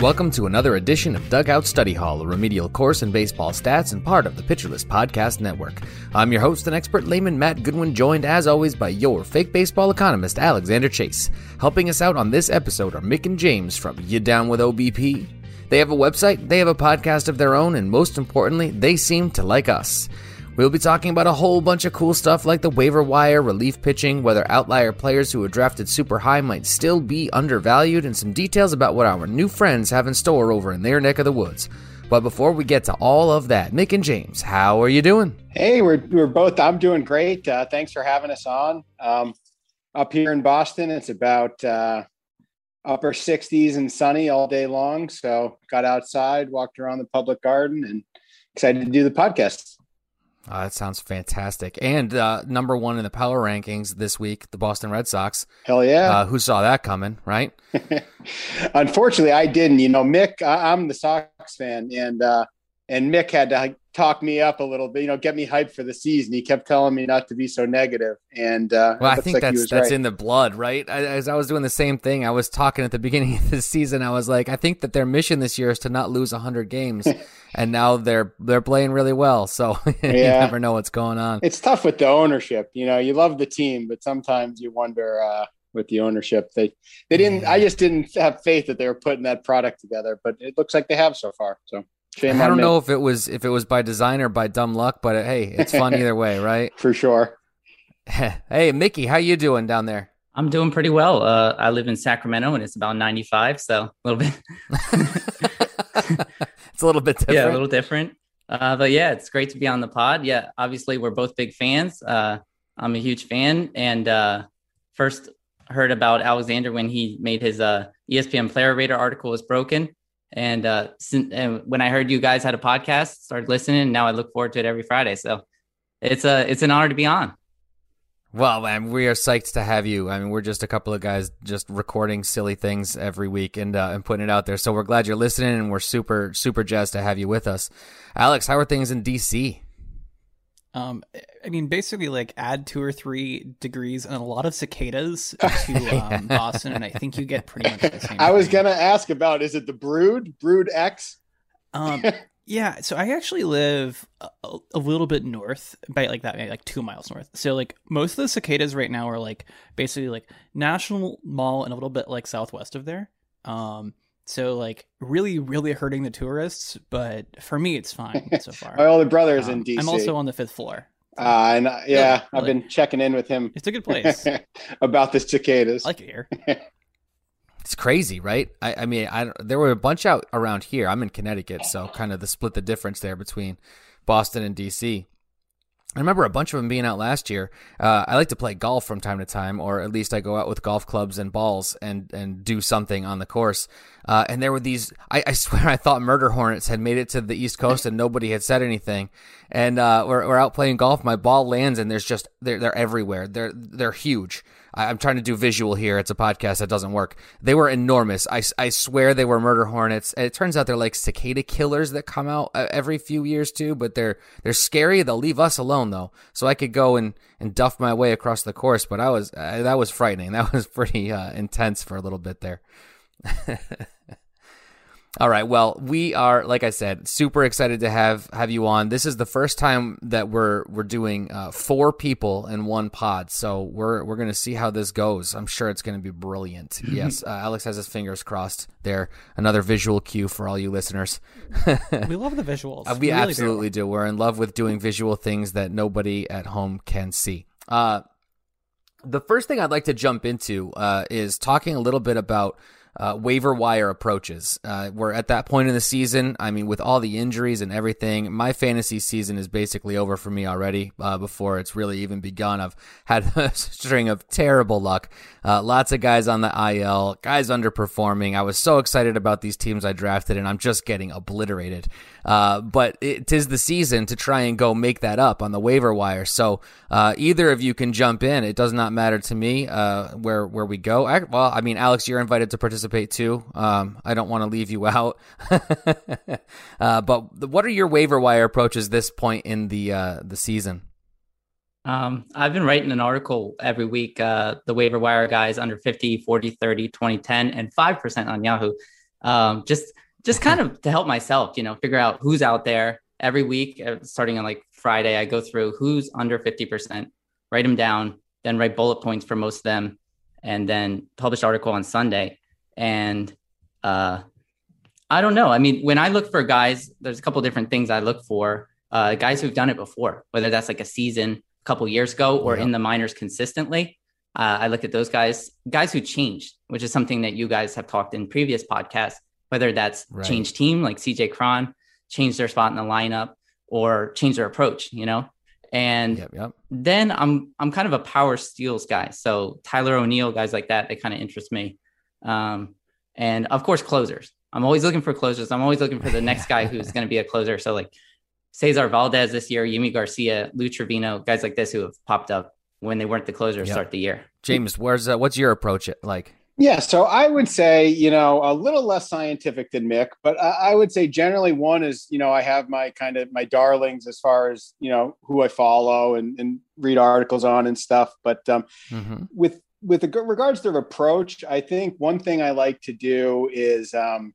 Welcome to another edition of Dugout Study Hall, a remedial course in baseball stats and part of the Pitcher List Podcast Network. I'm your host and expert layman Matt Goodwin, joined as always by your fake baseball economist Alexander Chase. Helping us out on this episode are Mick and James from You Down with OBP. They have a website, they have a podcast of their own, and most importantly, they seem to like us. We'll be talking about a whole bunch of cool stuff like the waiver wire, relief pitching, whether outlier players who were drafted super high might still be undervalued, and some details about what our new friends have in store over in their neck of the woods. But before we get to all of that, Mick and James, how are you doing? Hey, we're, we're both, I'm doing great. Uh, thanks for having us on. Um, up here in Boston, it's about uh, upper 60s and sunny all day long. So got outside, walked around the public garden, and excited to do the podcast. Uh, that sounds fantastic. And uh, number one in the power rankings this week, the Boston Red Sox. Hell yeah. Uh, who saw that coming, right? Unfortunately, I didn't. You know, Mick, I- am the Sox fan, and uh, and Mick had to talk me up a little bit, you know, get me hyped for the season. He kept telling me not to be so negative, and uh, well, I think like that's that's right. in the blood, right? I, as I was doing the same thing, I was talking at the beginning of the season. I was like, I think that their mission this year is to not lose hundred games, and now they're they're playing really well. So you yeah. never know what's going on. It's tough with the ownership. You know, you love the team, but sometimes you wonder. Uh, with the ownership. They they didn't. I just didn't have faith that they were putting that product together, but it looks like they have so far. So Shame I don't know if it was if it was by design or by dumb luck, but hey, it's fun either way, right? For sure. hey, Mickey, how you doing down there? I'm doing pretty well. Uh, I live in Sacramento and it's about 95, so a little bit. it's a little bit different. Yeah, a little different. Uh, but yeah, it's great to be on the pod. Yeah, obviously we're both big fans. Uh, I'm a huge fan, and uh, first heard about Alexander when he made his uh, ESPN Player Rater article was broken, and uh, since, and when I heard you guys had a podcast, started listening. Now I look forward to it every Friday. So it's a it's an honor to be on. Well, man, we are psyched to have you. I mean, we're just a couple of guys just recording silly things every week and uh, and putting it out there. So we're glad you're listening, and we're super super jazzed to have you with us. Alex, how are things in DC? Um, I mean, basically, like add two or three degrees and a lot of cicadas to um, Boston, and I think you get pretty much the same. I was gonna ask about is it the Brood Brood X? Um, yeah. So I actually live a, a, little bit north, by like that, like two miles north. So like most of the cicadas right now are like basically like National Mall and a little bit like southwest of there. Um, so like really, really hurting the tourists, but for me it's fine so far. My older brother is um, in DC. I'm also on the fifth floor. Uh, and uh, yeah, yeah, I've been checking in with him. It's a good place about the cicadas. I like it here. it's crazy, right? I, I mean, I there were a bunch out around here. I'm in Connecticut, so kind of the split the difference there between Boston and DC. I remember a bunch of them being out last year. Uh, I like to play golf from time to time, or at least I go out with golf clubs and balls and and do something on the course. Uh, and there were these. I, I, swear, I thought murder hornets had made it to the East Coast and nobody had said anything. And uh, we're, we're out playing golf. My ball lands and there's just they're they're everywhere. They're they're huge. I'm trying to do visual here. It's a podcast that doesn't work. They were enormous. I, I swear they were murder hornets. And it turns out they're like cicada killers that come out uh, every few years too. But they're they're scary. They'll leave us alone though. So I could go and and duff my way across the course. But I was uh, that was frightening. That was pretty uh, intense for a little bit there. All right. Well, we are, like I said, super excited to have have you on. This is the first time that we're we're doing uh, four people in one pod, so we're we're gonna see how this goes. I'm sure it's gonna be brilliant. yes, uh, Alex has his fingers crossed. There, another visual cue for all you listeners. we love the visuals. Uh, we, we really absolutely do. do. We're in love with doing visual things that nobody at home can see. Uh, the first thing I'd like to jump into uh, is talking a little bit about uh, waiver wire approaches. Uh, we're at that point in the season. I mean, with all the injuries and everything, my fantasy season is basically over for me already uh, before it's really even begun. I've had a string of terrible luck. Uh, lots of guys on the IL, guys underperforming. I was so excited about these teams I drafted, and I'm just getting obliterated. Uh, but it is the season to try and go make that up on the waiver wire. So uh, either of you can jump in. It does not matter to me where where we go. I, well, I mean, Alex, you're invited to participate too. Um, I don't want to leave you out. uh, but what are your waiver wire approaches this point in the uh, the season? Um, I've been writing an article every week. Uh, the waiver wire guys under 50, 40, 30, 20, 10, and 5% on Yahoo. Um, just just kind of to help myself, you know, figure out who's out there every week, uh, starting on like Friday. I go through who's under 50%, write them down, then write bullet points for most of them, and then publish article on Sunday. And uh, I don't know. I mean, when I look for guys, there's a couple different things I look for. Uh, guys who've done it before, whether that's like a season a couple years ago or yeah. in the minors consistently. Uh, I look at those guys, guys who changed, which is something that you guys have talked in previous podcasts, whether that's right. change team like CJ Cron, change their spot in the lineup, or change their approach, you know? And yep, yep. then I'm I'm kind of a power steals guy. So Tyler O'Neill, guys like that, they kind of interest me. Um, and of course, closers. I'm always looking for closers. I'm always looking for the next guy who's going to be a closer. So like Cesar Valdez this year, Yimi Garcia, Lou Trivino, guys like this who have popped up when they weren't the closer yep. start the year. James, where's uh, what's your approach like? Yeah, so I would say, you know, a little less scientific than Mick, but I, would say generally one is, you know, I have my kind of my darlings as far as, you know, who I follow and, and read articles on and stuff. But um, mm-hmm. with with regards to approach, I think one thing I like to do is um,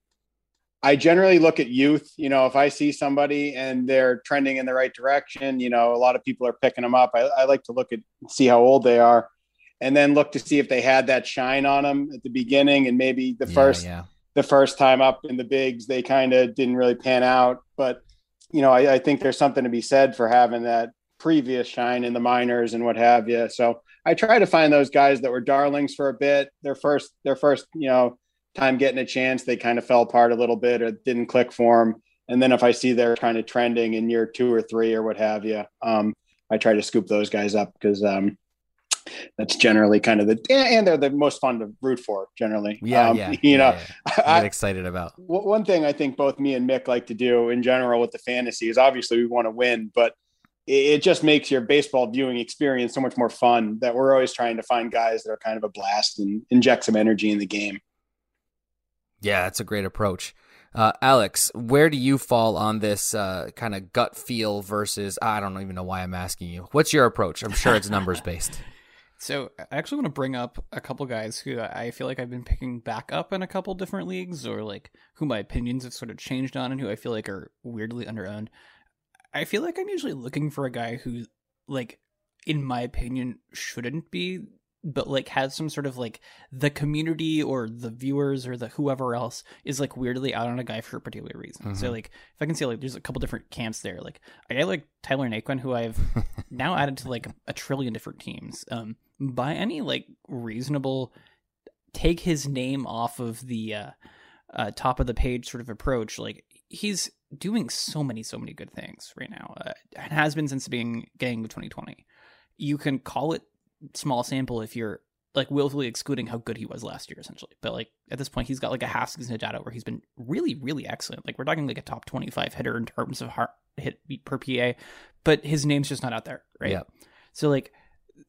I generally look at youth. You know, if I see somebody and they're trending in the right direction, you know, a lot of people are picking them up. I, I like to look at see how old they are, and then look to see if they had that shine on them at the beginning, and maybe the yeah, first yeah. the first time up in the bigs they kind of didn't really pan out. But you know, I, I think there's something to be said for having that previous shine in the minors and what have you. So I try to find those guys that were darlings for a bit. Their first, their first, you know, time getting a chance, they kind of fell apart a little bit or didn't click for them. And then if I see they're kind of trending in year two or three or what have you, um, I try to scoop those guys up because um, that's generally kind of the and they're the most fun to root for generally. Yeah, um, yeah. You know, yeah. I get excited about. One thing I think both me and Mick like to do in general with the fantasy is obviously we want to win, but it just makes your baseball viewing experience so much more fun that we're always trying to find guys that are kind of a blast and inject some energy in the game. Yeah, that's a great approach. Uh, Alex, where do you fall on this uh, kind of gut feel versus? I don't even know why I'm asking you. What's your approach? I'm sure it's numbers based. So I actually want to bring up a couple guys who I feel like I've been picking back up in a couple different leagues, or like who my opinions have sort of changed on, and who I feel like are weirdly underowned. I feel like I'm usually looking for a guy who, like, in my opinion, shouldn't be, but like has some sort of like the community or the viewers or the whoever else is like weirdly out on a guy for a particular reason. Mm-hmm. So like if I can see like there's a couple different camps there. Like I like Tyler Naquin, who I've now added to like a trillion different teams. Um, by any like reasonable take his name off of the uh, uh top of the page sort of approach, like he's doing so many, so many good things right now. Uh, and has been since being beginning of 2020. You can call it small sample if you're like willfully excluding how good he was last year, essentially. But like at this point, he's got like a half season of data where he's been really, really excellent. Like we're talking like a top 25 hitter in terms of hard hit per PA, but his name's just not out there, right? Yeah. So like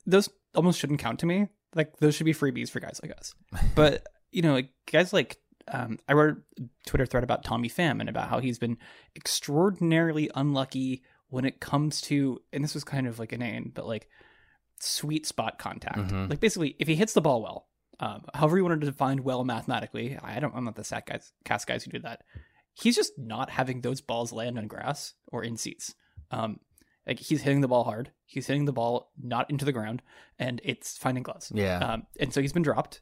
those almost shouldn't count to me. Like those should be freebies for guys like us. but you know, like guys like um, I wrote a Twitter thread about Tommy Pham and about how he's been extraordinarily unlucky when it comes to, and this was kind of like inane, but like sweet spot contact. Mm-hmm. Like basically, if he hits the ball well, Um, however you wanted to define well mathematically, I don't. I'm not the sack guys, cast guys who do that. He's just not having those balls land on grass or in seats. Um, like he's hitting the ball hard. He's hitting the ball not into the ground, and it's finding gloves. Yeah. Um, and so he's been dropped.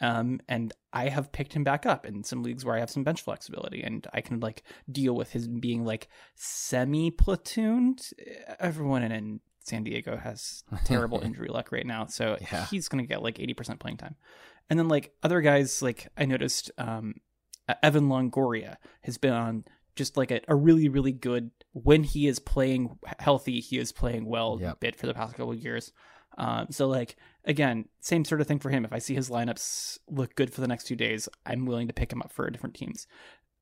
Um, and I have picked him back up in some leagues where I have some bench flexibility, and I can like deal with his being like semi platooned. Everyone in, in San Diego has terrible injury luck right now, so Yeah. he's gonna get like eighty percent playing time. And then like other guys, like I noticed, um, Evan Longoria has been on just like a, a really really good when he is playing healthy, he is playing well Yep. bit for the past couple of years. Um, so like again, same sort of thing for him. If I see his lineups look good for the next two days, I'm willing to pick him up for different teams.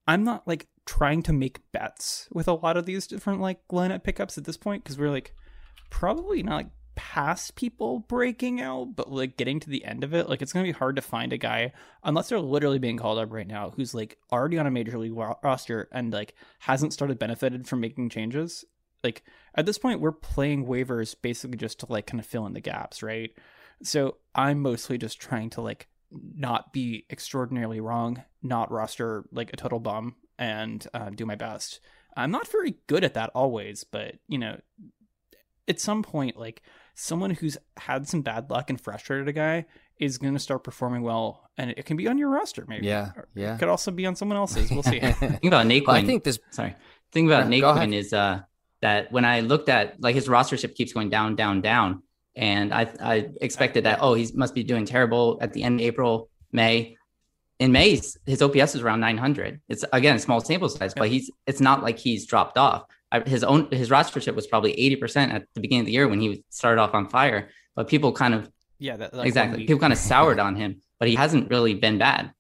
I'm not like trying to make bets with a lot of these different like lineup pickups at this point because we're like probably not like past people breaking out, but like getting to the end of it, like it's gonna be hard to find a guy unless they're literally being called up right now who's like already on a major league roster and like hasn't started benefited from making changes. Like at this point, we're playing waivers basically just to like kind of fill in the gaps, right? So I'm mostly just trying to like not be extraordinarily wrong, not roster like a total bum, and uh, do my best. I'm not very good at that always, but you know, at some point, like someone who's had some bad luck and frustrated a guy is going to start performing well, and it can be on your roster, maybe. Yeah, yeah. It could also be on someone else's. We'll see. think about Naquin, Well, I think this. sorry. Thing about Yeah. Naquin is uh, that when I looked at like his rostership keeps going down, down, down, and I I expected that oh he must be doing terrible at the end of April, May. In May, his his OPS is around 900. It's again a small sample size, but he's it's not like he's dropped off. His own his rostership was probably 80% at the beginning of the year when he started off on fire, but people kind of yeah, that, like exactly people kind of soured on him, but he hasn't really been bad.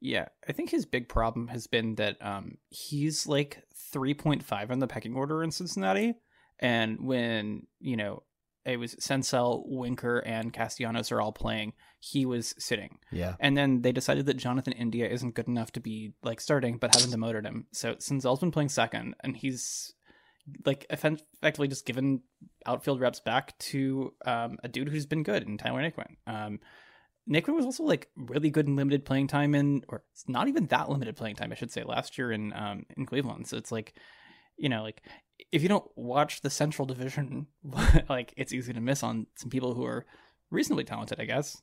Yeah, I think his big problem has been that um, he's like 3.5 on the pecking order in Cincinnati. And when, you know, it was Senzel, Winker, and Castellanos are all playing, he was sitting. Yeah. And then they decided that Jonathan India isn't good enough to be like starting, but haven't demoted him. So Senzel's been playing second, and he's like effectively just given outfield reps back to um, a dude who's been good in Tyler Naquin. Um, Naquin was also like really good in limited playing time in, or it's not even that limited playing time, I should say, last year in um, in Cleveland. So it's like, you know, like if you don't watch the Central Division, like it's easy to miss on some people who are reasonably talented, I guess.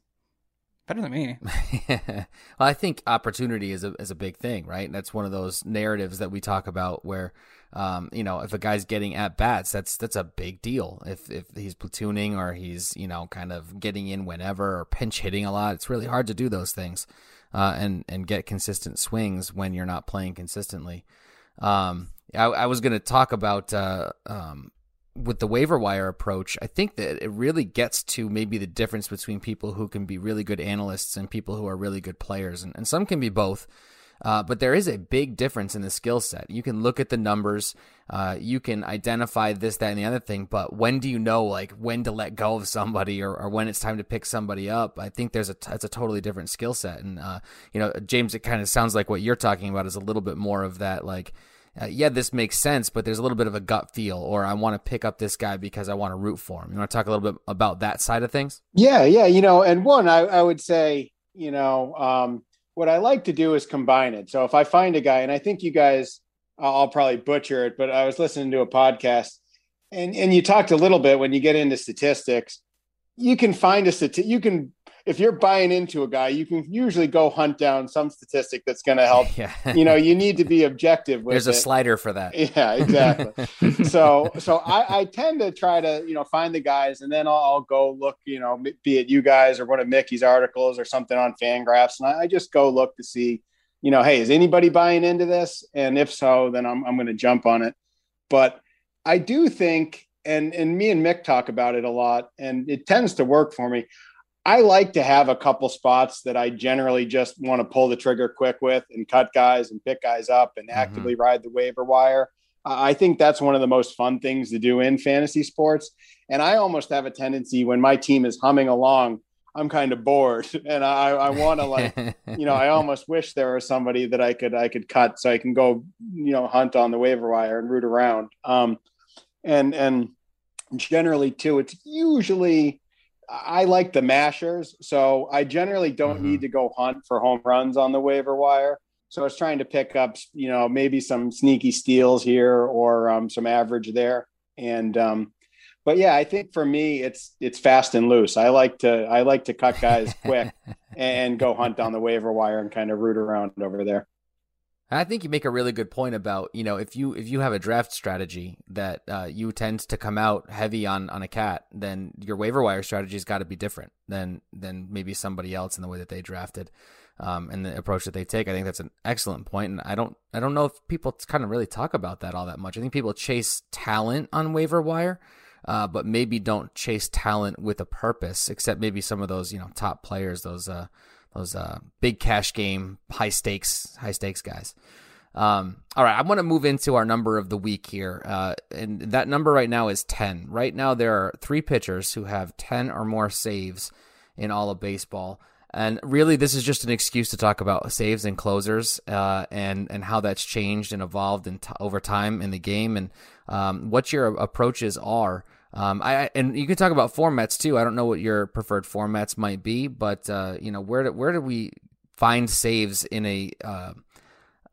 Better than me. well, I think opportunity is a is a big thing, right? And that's one of those narratives that we talk about where, um, you know, if a guy's getting at bats, that's that's a big deal. If if he's platooning or he's you know kind of getting in whenever or pinch hitting a lot, it's really hard to do those things, uh, and and get consistent swings when you're not playing consistently. Um, I, I was going to talk about uh, um, with the waiver wire approach, I think that it really gets to maybe the difference between people who can be really good analysts and people who are really good players. And, and some can be both. Uh, but there is a big difference in the skill set. You can look at the numbers, uh, you can identify this, that, and the other thing. But when do you know, like, when to let go of somebody or, or when it's time to pick somebody up? I think there's a it's a totally different skill set. And uh, you know, James, it kind of sounds like what you're talking about is a little bit more of that, like uh, yeah, this makes sense, but there's a little bit of a gut feel, or I want to pick up this guy because I want to root for him. You want to talk a little bit about that side of things? Yeah, yeah. You know, and one, I, I would say, you know, um, what I like to do is combine it. So if I find a guy, and I think you guys, I'll probably butcher it, but I was listening to a podcast, and and you talked a little bit when you get into statistics, you can find a stat, you can if you're buying into a guy, you can usually go hunt down some statistic that's going to help. Yeah, You know, you need to be objective with there's a slider for that. Yeah, exactly. so so I, I tend to try to you know find the guys and then I'll, I'll go look you know be it you guys or one of Mickey's articles or something on Fangraphs and I, I just go look to see you know hey is anybody buying into this and if so then I'm I'm going to jump on it. But I do think and and me and Mick talk about it a lot and it tends to work for me. I like to have a couple spots that I generally just want to pull the trigger quick with and cut guys and pick guys up and actively ride the waiver wire. Uh, I think that's one of the most fun things to do in fantasy sports. And I almost have a tendency when my team is humming along, I'm kind of bored and I, I want to like, you know, I almost wish there was somebody that I could, I could cut so I can go, you know, hunt on the waiver wire and root around. Um, and, and generally too, it's usually, I like the mashers, so I generally don't mm-hmm. need to go hunt for home runs on the waiver wire. So I was trying to pick up, you know, maybe some sneaky steals here or um, some average there. And um, but yeah, I think for me it's it's fast and loose. I like to I like to cut guys quick and go hunt down the waiver wire and kind of root around over there. I think you make a really good point about you know if you if you have a draft strategy that uh, you tend to come out heavy on on a cat, then your waiver wire strategy's got to be different than than maybe somebody else in the way that they drafted um, and the approach that they take. I think that's an excellent point, and I don't I don't know if people kind of really talk about that all that much. I think people chase talent on waiver wire, uh, but maybe don't chase talent with a purpose, except maybe some of those you know top players, those uh, those uh, big cash game, high stakes, high stakes guys. Um, all right, I want to move into our number of the week here, uh, and that number right now is ten. Right now, there are three pitchers who have ten or more saves in all of baseball. And really, this is just an excuse to talk about saves and closers, uh, and and how that's changed and evolved in t- over time in the game, and um, what your approaches are. Um, I and you can talk about formats too. I don't know what your preferred formats might be, but uh, you know where do, where do we find saves in a uh,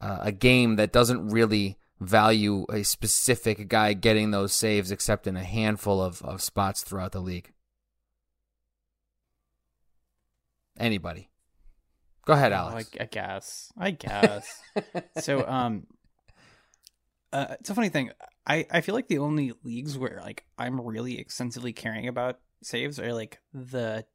uh a game that doesn't really value a specific guy getting those saves, except in a handful of, of spots throughout the league? Anybody? Go ahead, oh, Alex. I, I guess. I guess. so, um, uh, it's a funny thing. I I feel like the only leagues where like I'm really extensively caring about saves are like the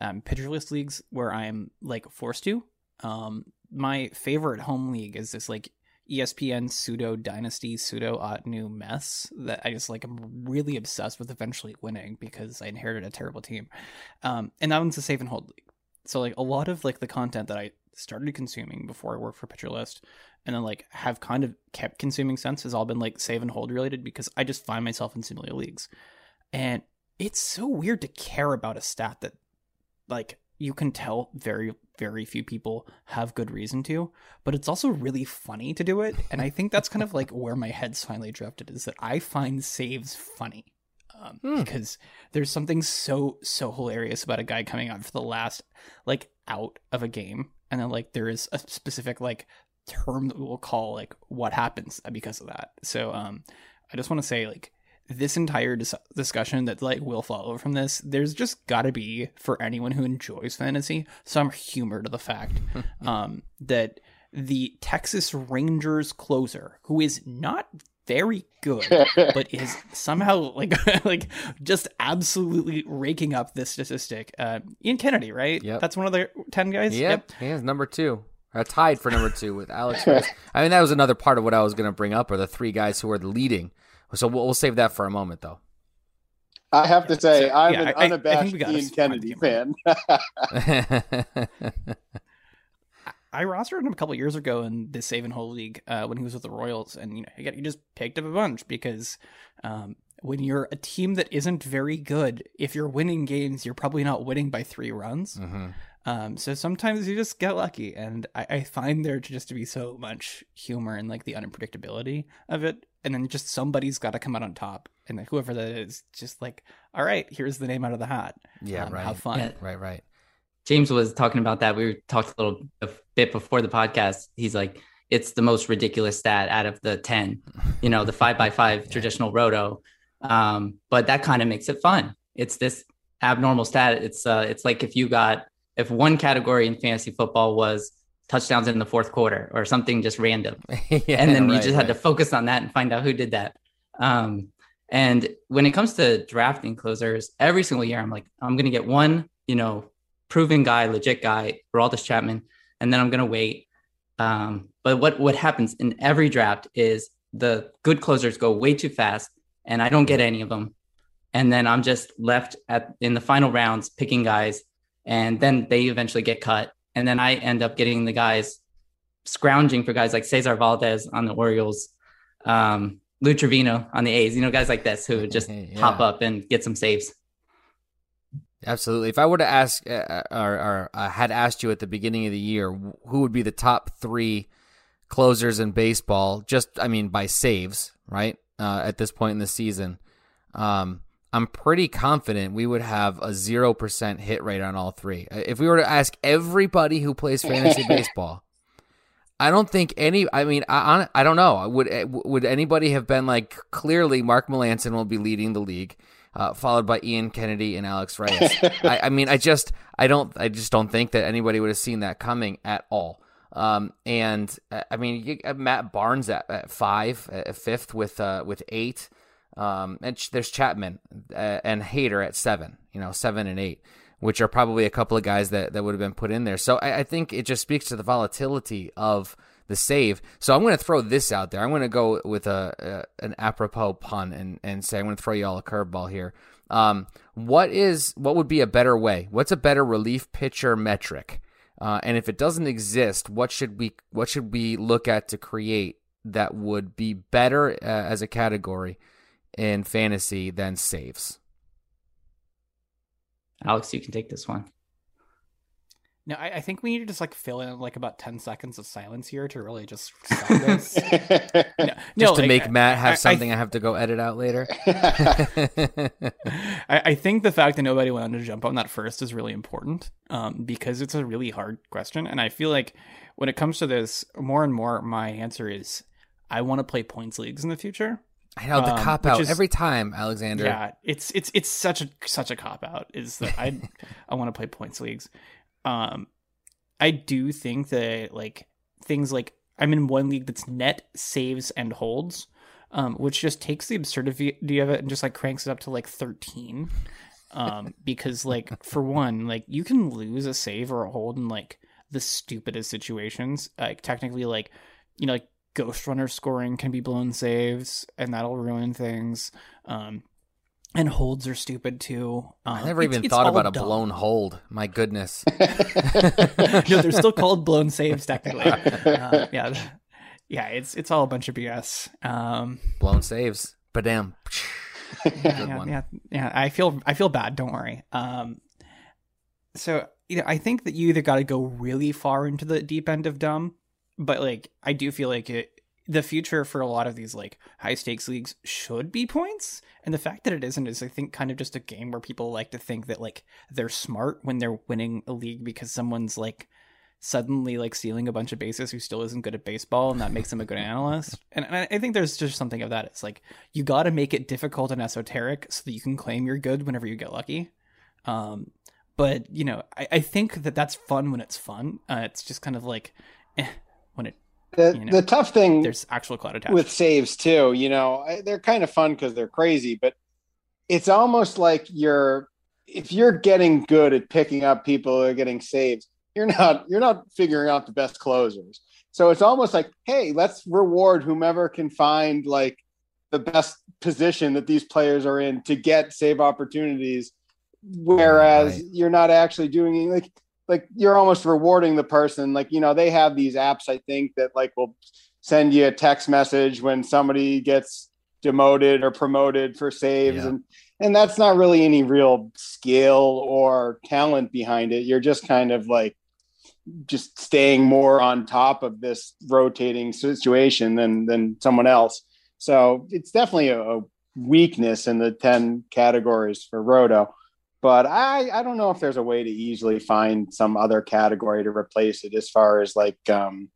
um, pitcher list leagues where I'm like forced to. Um, my favorite home league is this like ESPN pseudo dynasty pseudo new mess that I just like I'm really obsessed with eventually winning because I inherited a terrible team. Um, and that one's a save and hold league so like a lot of like the content that I started consuming before I worked for Pitcher List and then like have kind of kept consuming since has all been like save and hold related because I just find myself in similar leagues. And it's so weird to care about a stat that like you can tell very very few people have good reason to but it's also really funny to do it and i think that's kind of like where my head's finally drifted is that i find saves funny um, mm. because there's something so so hilarious about a guy coming out for the last like out of a game, and then like there is a specific like term that we will call like what happens because of that. So um, I just want to say like this entire dis- discussion that like will follow from this, there's just got to be for anyone who enjoys fantasy some humor to the fact um, that the Texas Rangers closer, who is not very good, but is somehow like like just absolutely raking up this statistic. Uh, Ian Kennedy, right? Yep. That's one of the ten guys. Yep, yep. he is number two. Uh, tied for number two with Alex. I mean, that was another part of what I was going to bring up, are the three guys who are the leading. So we'll, we'll save that for a moment, though. I have to say, I'm yeah, an I, unabashed I Ian Kennedy fan. I rostered him a couple years ago in the Save and Hold League uh, when he was with the Royals, and you know he, got, he just picked up a bunch because um, when you're a team that isn't very good, if you're winning games, you're probably not winning by three runs. Mm-hmm. Um, so sometimes you just get lucky, and I, I find there to just to be so much humor and like the unpredictability of it, and then just somebody's got to come out on top, and like, whoever that is, just like, all right, here's the name out of the hat. Yeah, um, right. Have fun. Yeah. Right, right. James was talking about that. We talked a little bit before the podcast. He's like, it's the most ridiculous stat out of the 10, you know, the five by five traditional roto. Um, but that kind of makes it fun. It's this abnormal stat. It's, uh, it's like if you got, if one category in fantasy football was touchdowns in the fourth quarter or something just random. yeah, and then right, you just right. had to focus on that and find out who did that. Um, and when it comes to drafting closers, every single year, I'm like, I'm going to get one, you know, proven guy, legit guy, Aroldis Chapman, and then I'm gonna wait. Um, but what what happens in every draft is the good closers go way too fast, and I don't get any of them, and then I'm just left at in the final rounds picking guys, and then they eventually get cut, and then I end up getting the guys scrounging for guys like Cesar Valdez on the Orioles, um, Lou Trivino on the A's, you know, guys like this who just yeah. pop up and get some saves. Absolutely. If I were to ask, uh, uh, or, or uh, had asked you at the beginning of the year, who would be the top three closers in baseball? Just, I mean, by saves, right? Uh, at this point in the season, um, I'm pretty confident we would have a 0% hit rate on all three. If we were to ask everybody who plays fantasy baseball, I don't think any. I mean, I I don't know. Would would anybody have been like clearly Mark Melancon will be leading the league, uh, followed by Ian Kennedy and Alex Reyes. I, I, mean, I just I don't I just don't think that anybody would have seen that coming at all. Um, and uh, I mean, you, Matt Barnes at, at five, at fifth with uh, with eight. Um, and there's Chapman uh, and Hader at seven. You know, seven and eight which are probably a couple of guys that, that would have been put in there. So I, I think it just speaks to the volatility of the save. So I'm going to throw this out there. I'm going to go with a, a an apropos pun and, and say I'm going to throw you all a curveball here. Um, what is what would be a better way? What's a better relief pitcher metric? Uh, and if it doesn't exist, what should we what should we look at to create that would be better uh, as a category in fantasy than saves? Alex, you can take this one. No, I, I, think we need to just like fill in like about ten seconds of silence here to really just stop this. no, just no, to like, make Matt have I, something I, I, have to go edit out later. I, think the fact that nobody wanted to jump on that first is really important um, because it's a really hard question, and I feel like when it comes to this, more and more, my answer is I want to play points leagues in the future. I know the um, cop out is, every time, Alexander. Yeah, it's it's it's such a such a cop out. Is that I I want to play points leagues. Um, I do think that like things like I'm in one league that's net saves and holds, um, which just takes the absurdity of it and just like cranks it up to like 13. Um, because like for one, like you can lose a save or a hold in like the stupidest situations. Like technically, like you know, like Ghost Runner scoring can be blown saves, and that'll ruin things. Um, and holds are stupid too. Um, I never even it's thought about a dumb. blown hold. My goodness. no, they're still called blown saves technically. Uh, yeah, yeah. It's it's all a bunch of BS. Um, blown saves, but damn. yeah, yeah, yeah, yeah, I feel I feel bad. Don't worry. Um, so you know, I think that you either got to go really far into the deep end of dumb, but like I do feel like it the future for a lot of these like high stakes leagues should be points. And the fact that it isn't is i think kind of just a game where people like to think that like they're smart when they're winning a league because someone's like suddenly like stealing a bunch of bases who still isn't good at baseball and that makes them a good analyst. And, and i think there's just something of that. It's like you got to make it difficult and esoteric so that you can claim you're good whenever you get lucky. Um but you know i, I think that that's fun when it's fun. Uh, it's just kind of like eh, the, you know, the tough thing there's actual cloud attached with saves too you know they're kind of fun because they're crazy but it's almost like you're if you're getting good at picking up people who are getting saves you're not you're not figuring out the best closers so it's almost like hey let's reward whomever can find like the best position that these players are in to get save opportunities whereas right. you're not actually doing like like you're almost rewarding the person. Like you know they have these apps i think that like will send you a text message when somebody gets demoted or promoted for saves. Yeah. and and that's not really any real skill or talent behind it. You're just kind of like just staying more on top of this rotating situation than than someone else. So it's definitely a, a weakness in the 10 categories for roto but I, I don't know if there's a way to easily find some other category to replace it as far as like um,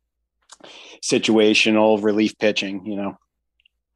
situational relief pitching, you know.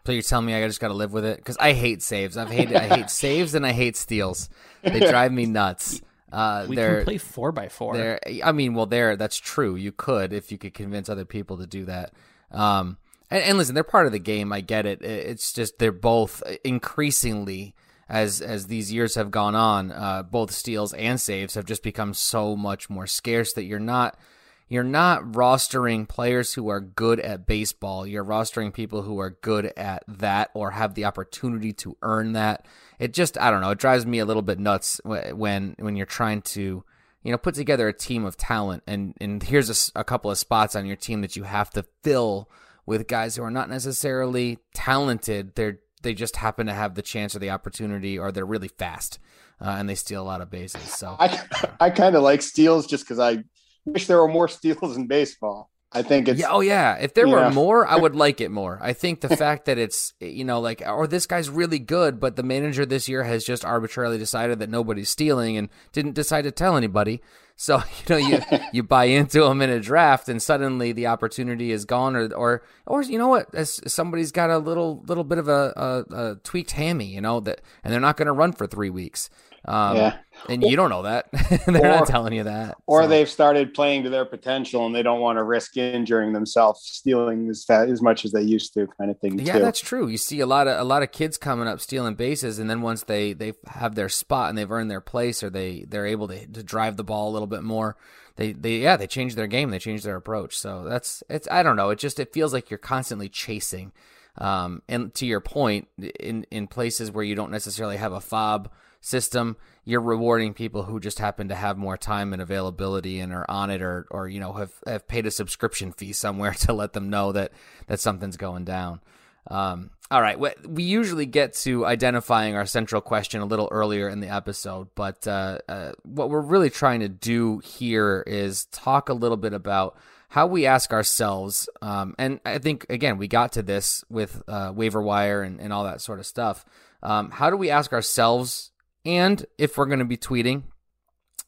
So you're telling me I just got to live with it because I hate saves. I've hated I hate saves and I hate steals. They drive me nuts. Uh, we can play four by four. I mean, well, there that's true. You could if you could convince other people to do that. Um, and, and listen, they're part of the game. I get it. It's just they're both increasingly as as these years have gone on, uh, both steals and saves have just become so much more scarce that you're not you're not rostering players who are good at baseball. You're rostering people who are good at that or have the opportunity to earn that. It just I don't know. It drives me a little bit nuts when when you're trying to you know put together a team of talent and and here's a, a couple of spots on your team that you have to fill with guys who are not necessarily talented. They're they just happen to have the chance or the opportunity, or they're really fast uh, and they steal a lot of bases. So I, I kind of like steals just because I wish there were more steals in baseball. I think it's yeah, oh yeah. If there were know. more, I would like it more. I think the fact that it's you know like or this guy's really good, but the manager this year has just arbitrarily decided that nobody's stealing and didn't decide to tell anybody. So you know you you buy into them in a draft, and suddenly the opportunity is gone, or or or you know what? As somebody's got a little little bit of a, a, a tweaked hammy, you know that, and they're not going to run for three weeks. Um, Yeah. and you don't know that. they're not telling you that. or So- they've started playing to their potential and they don't want to risk injuring themselves stealing as as much as they used to kind of thing Yeah, too. that's true. You see a lot of a lot of kids coming up stealing bases, and then once they they have their spot and they've earned their place, or they they're able to to drive the ball a little bit more. They they yeah they change their game, they change their approach. So that's it's I don't know. It just it feels like you're constantly chasing. Um, and to your point, in in places where you don't necessarily have a FAAB system, you're rewarding people who just happen to have more time and availability and are on it, or or you know have have paid a subscription fee somewhere to let them know that that something's going down. Um, all right, we, usually get to identifying our central question a little earlier in the episode, but uh, uh, what we're really trying to do here is talk a little bit about how we ask ourselves, um, and I think again we got to this with uh, waiver wire and, and all that sort of stuff. Um, how do we ask ourselves, and if we're going to be tweeting,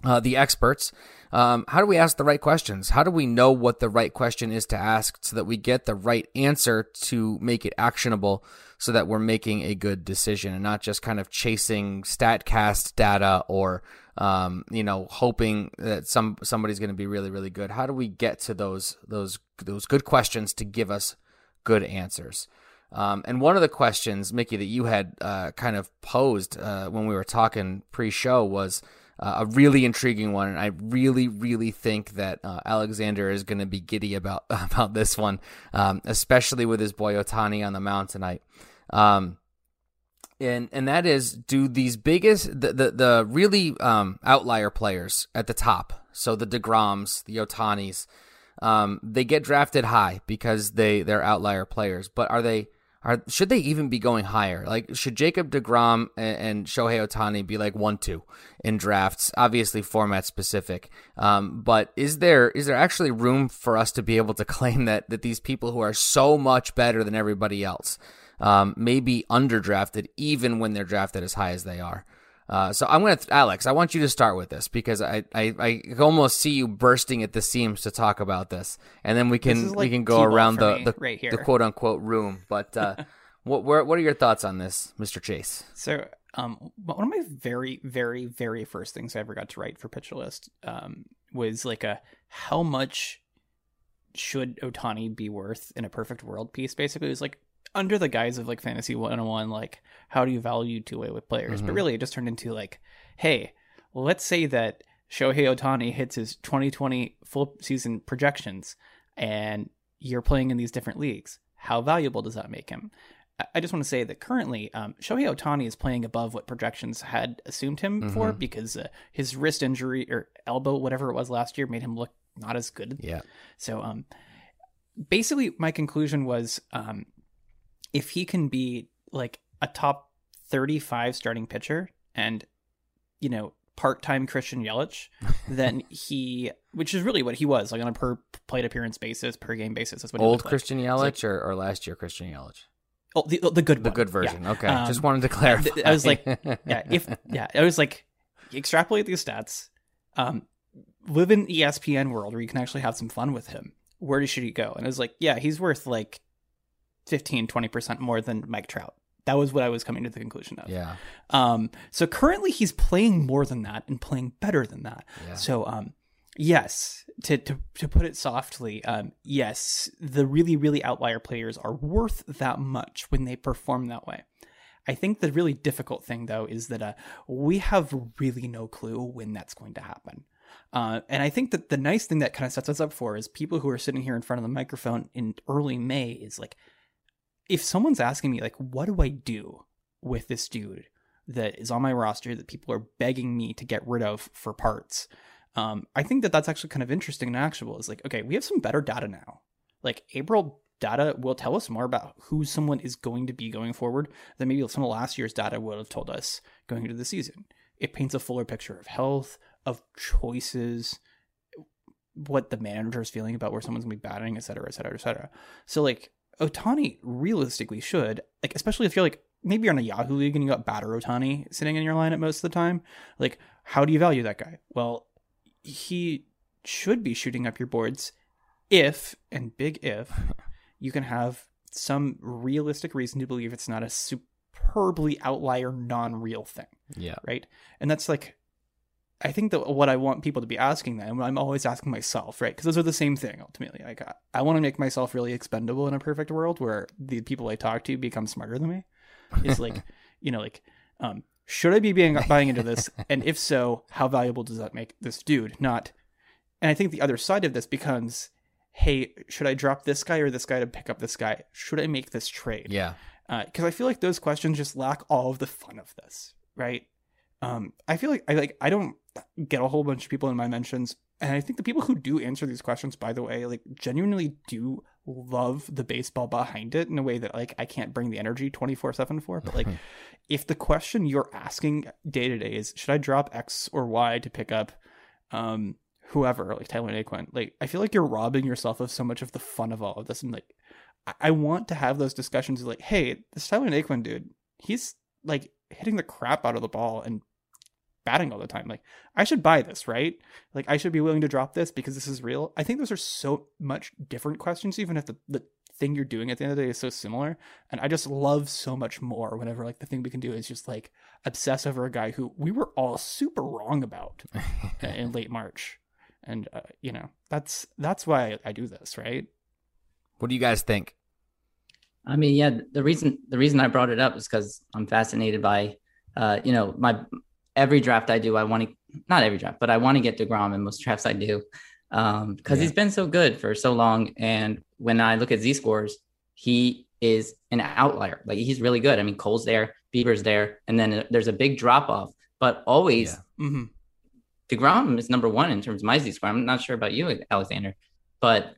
uh, the experts. Um, how do we ask the right questions? How do we know what the right question is to ask so that we get the right answer to make it actionable so that we're making a good decision and not just kind of chasing StatCast data or, um, you know, hoping that some somebody's going to be really, really good? How do we get to those those those good questions to give us good answers? Um, and one of the questions, Mickey, that you had uh, kind of posed uh, when we were talking pre-show was uh, a really intriguing one, and I really, really think that uh, Alexander is going to be giddy about about this one, um, especially with his boy Ohtani on the mound tonight. Um, and and that is, do these biggest the the, the really um, outlier players at the top, so the Degroms, the Ohtanis, um, they get drafted high because they they're outlier players, but are they are should they even be going higher? Like should Jacob Degrom and, and Shohei Ohtani be like one two in drafts? Obviously format specific, um, but is there is there actually room for us to be able to claim that that these people who are so much better than everybody else um, may be underdrafted even when they're drafted as high as they are? Uh, so I'm gonna, Alex. I want you to start with this because I, I, I almost see you bursting at the seams to talk about this, and then we can is we can go around the the, right here. the quote unquote room. But uh, what where, what are your thoughts on this, Mr. Chase? So, um, one of my very, very, very first things I ever got to write for Pitcher List um, was like a how much should Ohtani be worth in a perfect world piece. Basically, it was like under the guise of like fantasy 101, like how do you value two way with players? But Mhm. really, it just turned into like, hey, let's say that Shohei Ohtani hits his 2020 full season projections and you're playing in these different leagues. How valuable does that make him? I- just want to say that currently, um, Shohei Ohtani is playing above what projections had assumed him for Mhm. because uh, his wrist injury or elbow, whatever it was last year, made him look not as good. Yeah, So, um, basically, my conclusion was, um, if he can be like a top thirty-five starting pitcher and you know part-time Christian Yelich, then he, which is really what he was, like on a per plate appearance basis, per game basis. That's what he old looked like. Christian Yelich like- or, or last year Christian Yelich, Oh, the the good the one. good Yeah. version. Okay, Um, just wanted to clarify. I was like, yeah, if yeah, I was like, extrapolate these stats. Um, live in ESPN world where you can actually have some fun with him. Where should he go? And I was like, yeah, he's worth like 15, 20 percent more than Mike Trout. That was what I was coming to the conclusion of. yeah, Um, so currently he's playing more than that and playing better than that. yeah. So, um, yes, to, to, to put it softly, um, yes, the really, really outlier players are worth that much when they perform that way. I think the really difficult thing, though, is that uh, we have really no clue when that's going to happen. Uh, and I think that the nice thing that kind of sets us up for is people who are sitting here in front of the microphone in early May is like, if someone's asking me, like, what do I do with this dude that is on my roster that people are begging me to get rid of for parts? Um, I think that that's actually kind of interesting and actionable. Is like, okay, we have some better data now. Like April data will tell us more about who someone is going to be going forward than maybe some of last year's data would have told us going into the season. It paints a fuller picture of health, of choices. what the manager is feeling about where someone's gonna be batting, et cetera, et cetera, et cetera. So like Ohtani realistically should like, especially if you're like maybe you're in a Yahoo league and you got batter Ohtani sitting in your lineup most of the time. Like, how do you value that guy? Well, he should be shooting up your boards if and big if you can have some realistic reason to believe it's not a superbly outlier non-real thing Yeah. right and that's like i think that what i want people to be asking them i'm always asking myself right? Because those are the same thing ultimately. Like i, I want to make myself really expendable in a perfect world where the people i talk to become smarter than me. It's like you know like um should i be being, buying into this? And if so how valuable does that make this dude? Not and i think the other side of this becomes hey should i drop this guy or this guy to pick up this guy? Should i make this trade? Yeah. because I feel like those questions just lack all of the fun of this, right? Um, I feel like I like I don't get a whole bunch of people in my mentions, and I think the people who do answer these questions, by the way, like genuinely do love the baseball behind it in a way that like I can't bring the energy twenty four seven for. But like, if the question you're asking day to day is should I drop X or Y to pick up, um, whoever like Tyler Naquin, like I feel like you're robbing yourself of so much of the fun of all of this, and like I- I want to have those discussions like, hey, this Tyler Naquin dude, he's like hitting the crap out of the ball and batting all the time. Like, I should buy this, right? Like, I should be willing to drop this because this is real. I think those are so much different questions, even if the, the thing you're doing at the end of the day is so similar. And I just love so much more whenever like the thing we can do is just like obsess over a guy who we were all super wrong about in late March. And uh, you know, that's that's why I do this, right? What do you guys think? I mean, yeah, the reason the reason I brought it up is because I'm fascinated by, uh, you know, my every draft I do, I want to not every draft, but I want to get Degrom in most drafts I do, um, because Yeah. he's been so good for so long. And when I look at Z scores, he is an outlier. Like he's really good. I mean, Cole's there, Bieber's there, and then there's a big drop off. But always, Yeah. Mm-hmm. Degrom is number one in terms of my Z score. I'm not sure about you, Alexander, but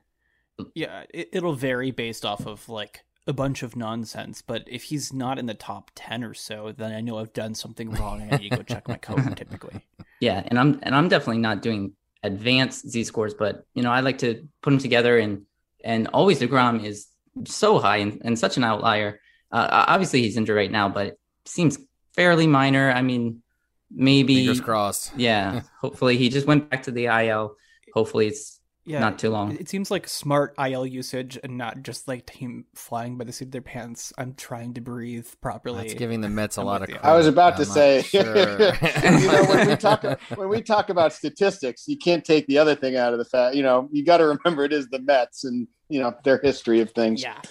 Yeah, it, it'll vary based off of like a bunch of nonsense. But if he's not in the top ten or so, then I know I've done something wrong and I need to go check my code. Typically, Yeah, and I'm and I'm definitely not doing advanced Z scores, but you know I like to put them together and and always Degrom is so high and, and such an outlier. Uh, obviously he's injured right now, but it seems fairly minor. I mean, maybe Fingers crossed. yeah. hopefully he just went back to the IL. Hopefully it's yeah, not too long. It it seems like smart IL usage and not just like team flying by the seat of their pants. I'm trying to breathe properly. That's giving the Mets a I'm lot of credit. I was about I'm to say, sure. you know, when we talk when we talk about statistics, you can't take the other thing out of the fact. You know, you got to remember it is the Mets and you know their history of things. yeah,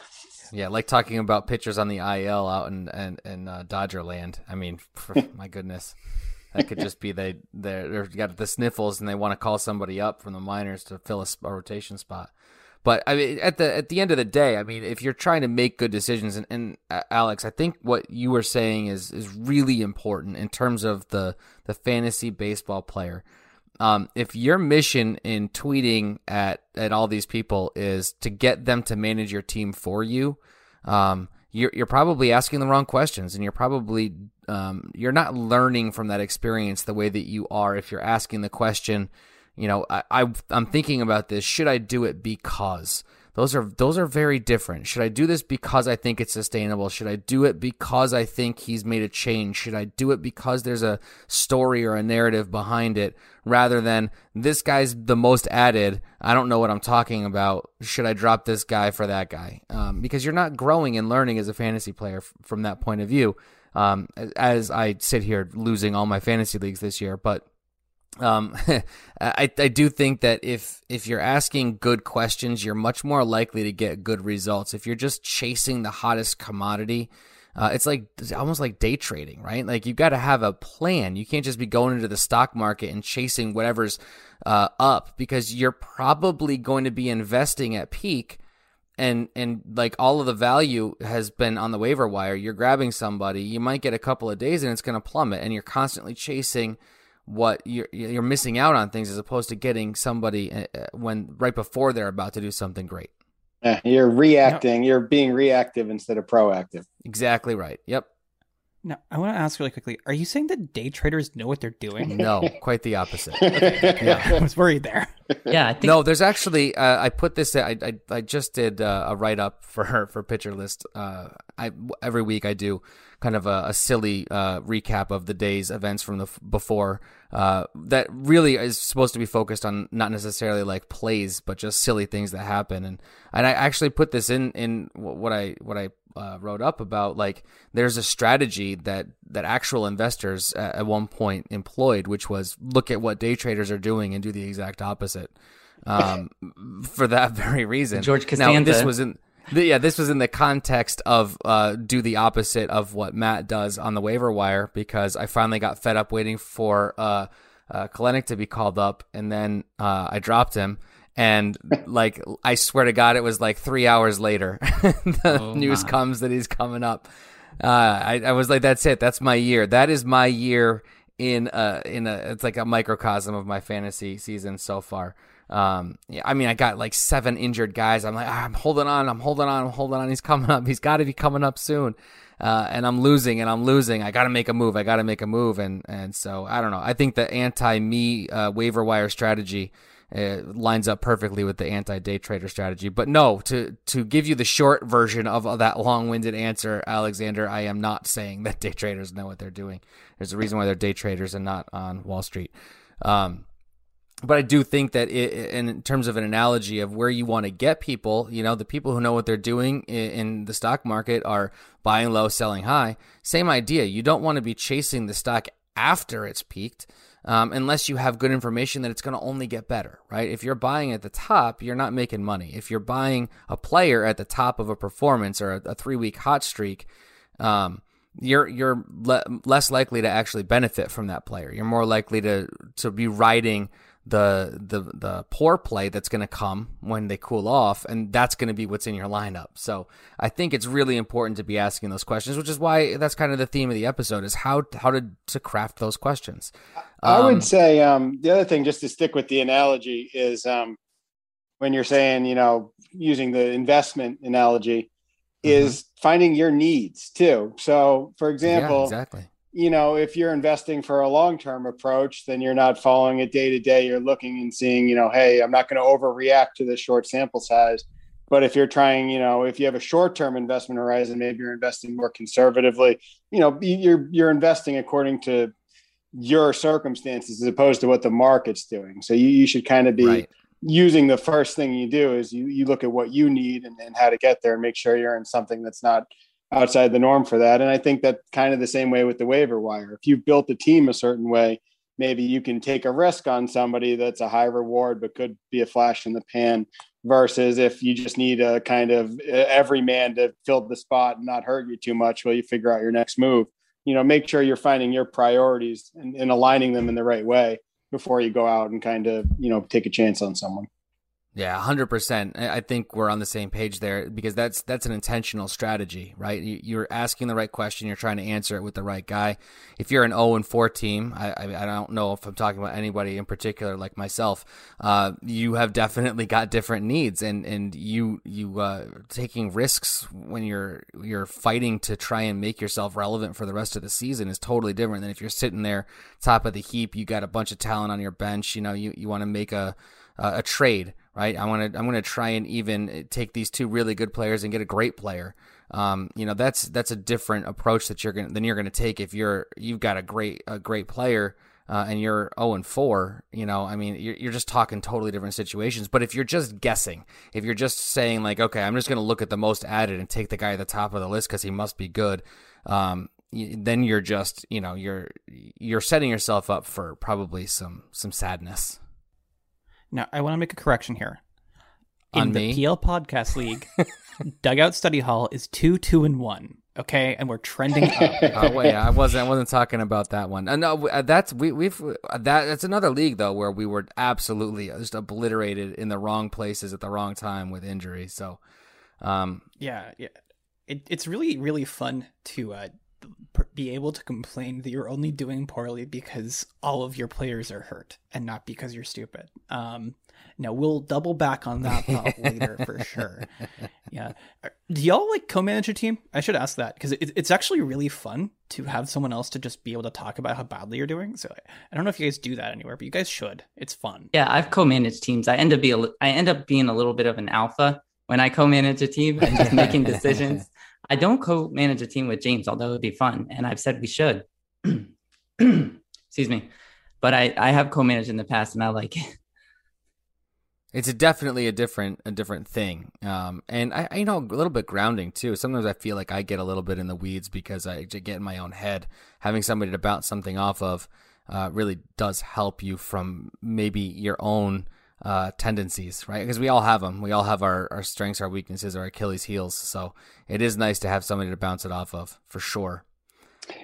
Yeah, like talking about pitchers on the IL out in in, in uh, Dodger land. I mean, for, my goodness, that could just be they they they've got the sniffles and they want to call somebody up from the minors to fill a, a rotation spot. But I mean, at the at the end of the day, I mean, if you're trying to make good decisions, and, and uh, Alex, I think what you were saying is is really important in terms of the the fantasy baseball player. Um, if your mission in tweeting at at all these people is to get them to manage your team for you, um, you're you're probably asking the wrong questions, and you're probably um, you're not learning from that experience the way that you are if you're asking the question. You know, I, I I'm thinking about this. Should I do it because? Those are those are very different. Should I do this because I think it's sustainable? Should I do it because I think he's made a change? Should I do it because there's a story or a narrative behind it rather than this guy's the most added. I don't know what I'm talking about. Should I drop this guy for that guy? Um, because you're not growing and learning as a fantasy player f- from that point of view. Um, as I sit here losing all my fantasy leagues this year, but um, I, I do think that if if you're asking good questions, you're much more likely to get good results. If you're just chasing the hottest commodity, uh, it's like it's almost like day trading, right? Like you've got to have a plan. You can't just be going into the stock market and chasing whatever's uh, up because you're probably going to be investing at peak and and like all of the value has been on the waiver wire. You're grabbing somebody, you might get a couple of days and it's going to plummet, and you're constantly chasing what you're you're missing out on things as opposed to getting somebody uh, uh, when right before they're about to do something great. Yeah, you're reacting. You're being reactive instead of proactive. Exactly right. Yep. Now, I want to ask really quickly: Are you saying that day traders know what they're doing? No, quite the opposite. I was worried there. Yeah, I think No, there's actually uh, I put this. I I, I just did uh, a write up for her for Pitcher List. Uh, I every week I do kind of a, a silly uh, recap of the day's events from the f- before. Uh, that really is supposed to be focused on not necessarily like plays, but just silly things that happen. And and I actually put this in in what I what I uh, wrote up about like there's a strategy that that actual investors at, at one point employed, which was look at what day traders are doing and do the exact opposite. Um, for that very reason, George Now, this was in. The- Yeah, this was in the context of uh, do the opposite of what Matt does on the waiver wire because I finally got fed up waiting for uh, uh, Kelenic to be called up, and then uh, I dropped him. And like, I swear to God, it was like three hours later. the Oh, news my. comes that he's coming up. Uh, I, I was like, that's it. That's my year. That is my year in a in a. It's like a microcosm of my fantasy season so far. Um, yeah, I mean, I got like seven injured guys. I'm like, ah, I'm holding on. I'm holding on. I'm holding on. He's coming up. He's got to be coming up soon. Uh, and I'm losing and I'm losing. I got to make a move. I got to make a move. And, and so I don't know. I think the anti me, uh, waiver wire strategy, uh, lines up perfectly with the anti day trader strategy. But no, to, to give you the short version of that long winded answer, Alexander, I am not saying that day traders know what they're doing. There's a reason why they're day traders and not on Wall Street. Um, but I do think that it, in terms of an analogy of where you want to get people, you know, the people who know what they're doing in, the stock market are buying low, selling high. Same idea. You don't want to be chasing the stock after it's peaked. Um, unless you have good information that it's going to only get better, right? If you're buying at the top, you're not making money. If you're buying a player at the top of a performance or a, a three week hot streak, um, you're you're le- less likely to actually benefit from that player. You're more likely to to be riding the the the poor play that's going to come when they cool off, and that's going to be what's in your lineup. So I think it's really important to be asking those questions, which is why that's kind of the theme of the episode is how how to to craft those questions. I Um, would say um, the other thing, just to stick with the analogy, is um, when you're saying, you know, using the investment analogy, is finding your needs too. So, for Mm-hmm. yeah, example, exactly. You know, if you're investing for a long term approach, then you're not following it day to day. You're looking and seeing, you know, hey, I'm not going to overreact to this short sample size. But if you're trying, you know, if you have a short term investment horizon, maybe you're investing more conservatively. You know, you're you're investing according to your circumstances as opposed to what the market's doing. So you, you should kind of be Right. using the first thing you do is you you look at what you need and, and how to get there and make sure you're in something that's not outside the norm for that. And I think that kind of the same way with the waiver wire. If you've built a team a certain way, maybe you can take a risk on somebody that's a high reward but could be a flash in the pan versus if you just need a kind of every man to fill the spot and not hurt you too much while you figure out your next move. You know, make sure you're finding your priorities and, and aligning them in the right way before you go out and kind of, you know, take a chance on someone. Yeah, hundred percent. I think we're on the same page there because that's that's an intentional strategy, right? You- You're asking the right question. You're trying to answer it with the right guy. If you're an zero and four team, I, I don't know if I'm talking about anybody in particular like myself. Uh, you have definitely got different needs, and and you you uh, taking risks when you're you're fighting to try and make yourself relevant for the rest of the season is totally different than if you're sitting there top of the heap. You got a bunch of talent on your bench. You know, you you want to make a uh, a trade, right? I want to I'm going to try and even take these two really good players and get a great player. Um, you know, that's that's a different approach that you're going than you're going to take if you're you've got a great a great player uh, and you're 0 and 4. You know, I mean, you're, you're just talking totally different situations. But if you're just guessing, if you're just saying like, okay, I'm just going to look at the most added and take the guy at the top of the list because he must be good. Um, then you're just you know you're you're setting yourself up for probably some some sadness. Now, I want to make a correction here. In On the me? PL Podcast League, Dugout Study Hall is two, two, and one. Okay, and we're trending up. Oh wait, I wasn't. I wasn't talking about that one. Uh, no, uh, that's we we've uh, that. That's another league though where we were absolutely just obliterated in the wrong places at the wrong time with injury. So, um, yeah, yeah. It, it's really, really fun to uh, be able to complain that you're only doing poorly because all of your players are hurt and not because you're stupid. Um, now we'll double back on that thought later for sure. yeah. Do y'all like co-manage a team? I should ask that because it, it's actually really fun to have someone else to just be able to talk about how badly you're doing. So I don't know if you guys do that anywhere, but you guys should. It's fun. Yeah, I've co-managed teams. I end up be a, I end up being a little bit of an alpha when I co-manage a team and just making decisions. I don't co-manage a team with James, although it'd be fun, and I've said we should. Excuse me, but I I have co-managed in the past, and I like it. It's a definitely a different a different thing, um, and I, I you know a little bit grounding too. Sometimes I feel like I get a little bit in the weeds because I get in my own head. Having somebody to bounce something off of uh, really does help you from maybe your own uh, tendencies, right? Because we all have them. We all have our, our strengths, our weaknesses, our Achilles heels. So it is nice to have somebody to bounce it off of for sure.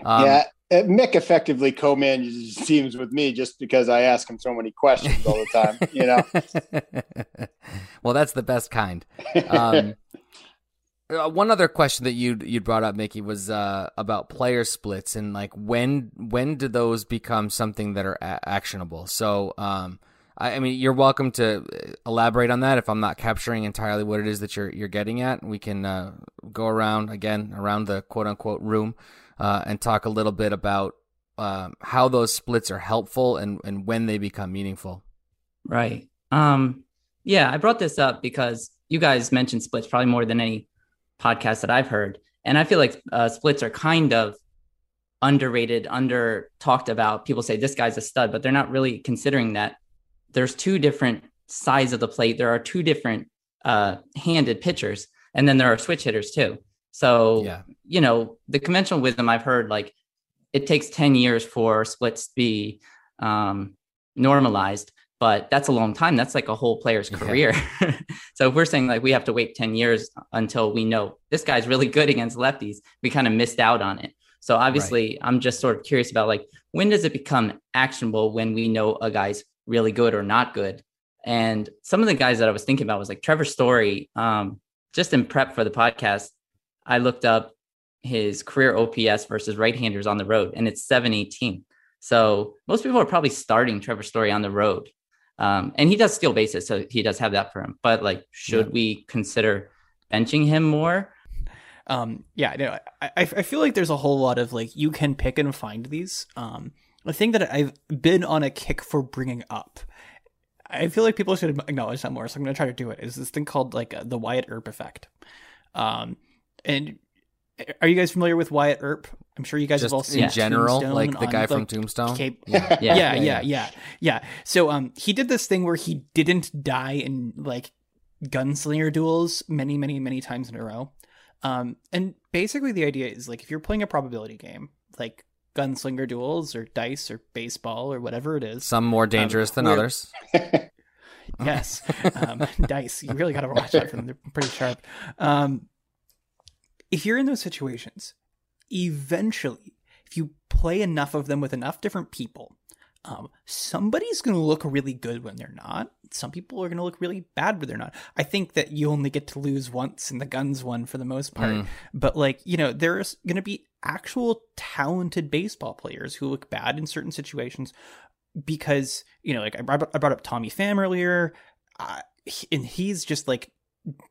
Um, yeah, uh, Mick effectively co-manages teams with me just because I ask him so many questions all the time. You know. well, that's the best kind. Um, uh, one other question that you you brought up, Mickey, was uh, about player splits and like when when do those become something that are a- actionable? So, um, I, mean, you're welcome to uh, elaborate on that if I'm not capturing entirely what it is that you're you're getting at. We can uh, go around again around the quote unquote room uh, and talk a little bit about um, how those splits are helpful and, and when they become meaningful. Right. Um, yeah, I brought this up because you guys mentioned splits probably more than any podcast that I've heard. And I feel like uh, splits are kind of underrated, under talked about. People say this guy's a stud, but they're not really considering that there's two different sides of the plate. There are two different uh, handed pitchers, and then there are switch hitters too. So, yeah. you know, the conventional wisdom I've heard, like it takes 10 years for splits to be um, normalized, but that's a long time. That's like a whole player's career. Yeah. so if we're saying like we have to wait 10 years until we know this guy's really good against lefties, we kind of missed out on it. So obviously, right. I'm just sort of curious about like when does it become actionable when we know a guy's really good or not good? And some of the guys that I was thinking about was like Trevor Story. Um, just in prep for the podcast, I looked up his career OPS versus right-handers on the road, and it's 718. So most people are probably starting Trevor Story on the road. Um, and he does steal bases, so he does have that for him. But like, should yeah. we consider benching him more? Um, yeah, no, I, I feel like there's a whole lot of like you can pick and find these. Um, the thing that I've been on a kick for bringing up, I feel like people should acknowledge that more. So I'm going to try to do it. Is this thing called like uh, the Wyatt Earp effect? Um, and are you guys familiar with Wyatt Earp? I'm sure you guys Just have all seen in general, like the guy from Tombstone. Cape. Yeah. Yeah, yeah, yeah, yeah, yeah. So um, he did this thing where he didn't die in like gunslinger duels many, many, many times in a row. Um, and basically the idea is like if you're playing a probability game, like gunslinger duels or dice or baseball or whatever it is, some more um, dangerous um, than others. yes, um, dice. You really got to watch out for them; they're pretty sharp. Um, if you're in those situations, eventually, if you play enough of them with enough different people, um, somebody's going to look really good when they're not. Some people are going to look really bad when they're not. I think that you only get to lose once in the guns one for the most part. Mm. But, like, you know, there's going to be actual talented baseball players who look bad in certain situations because, you know, like I brought, I brought up Tommy Pham earlier, uh, and he's just like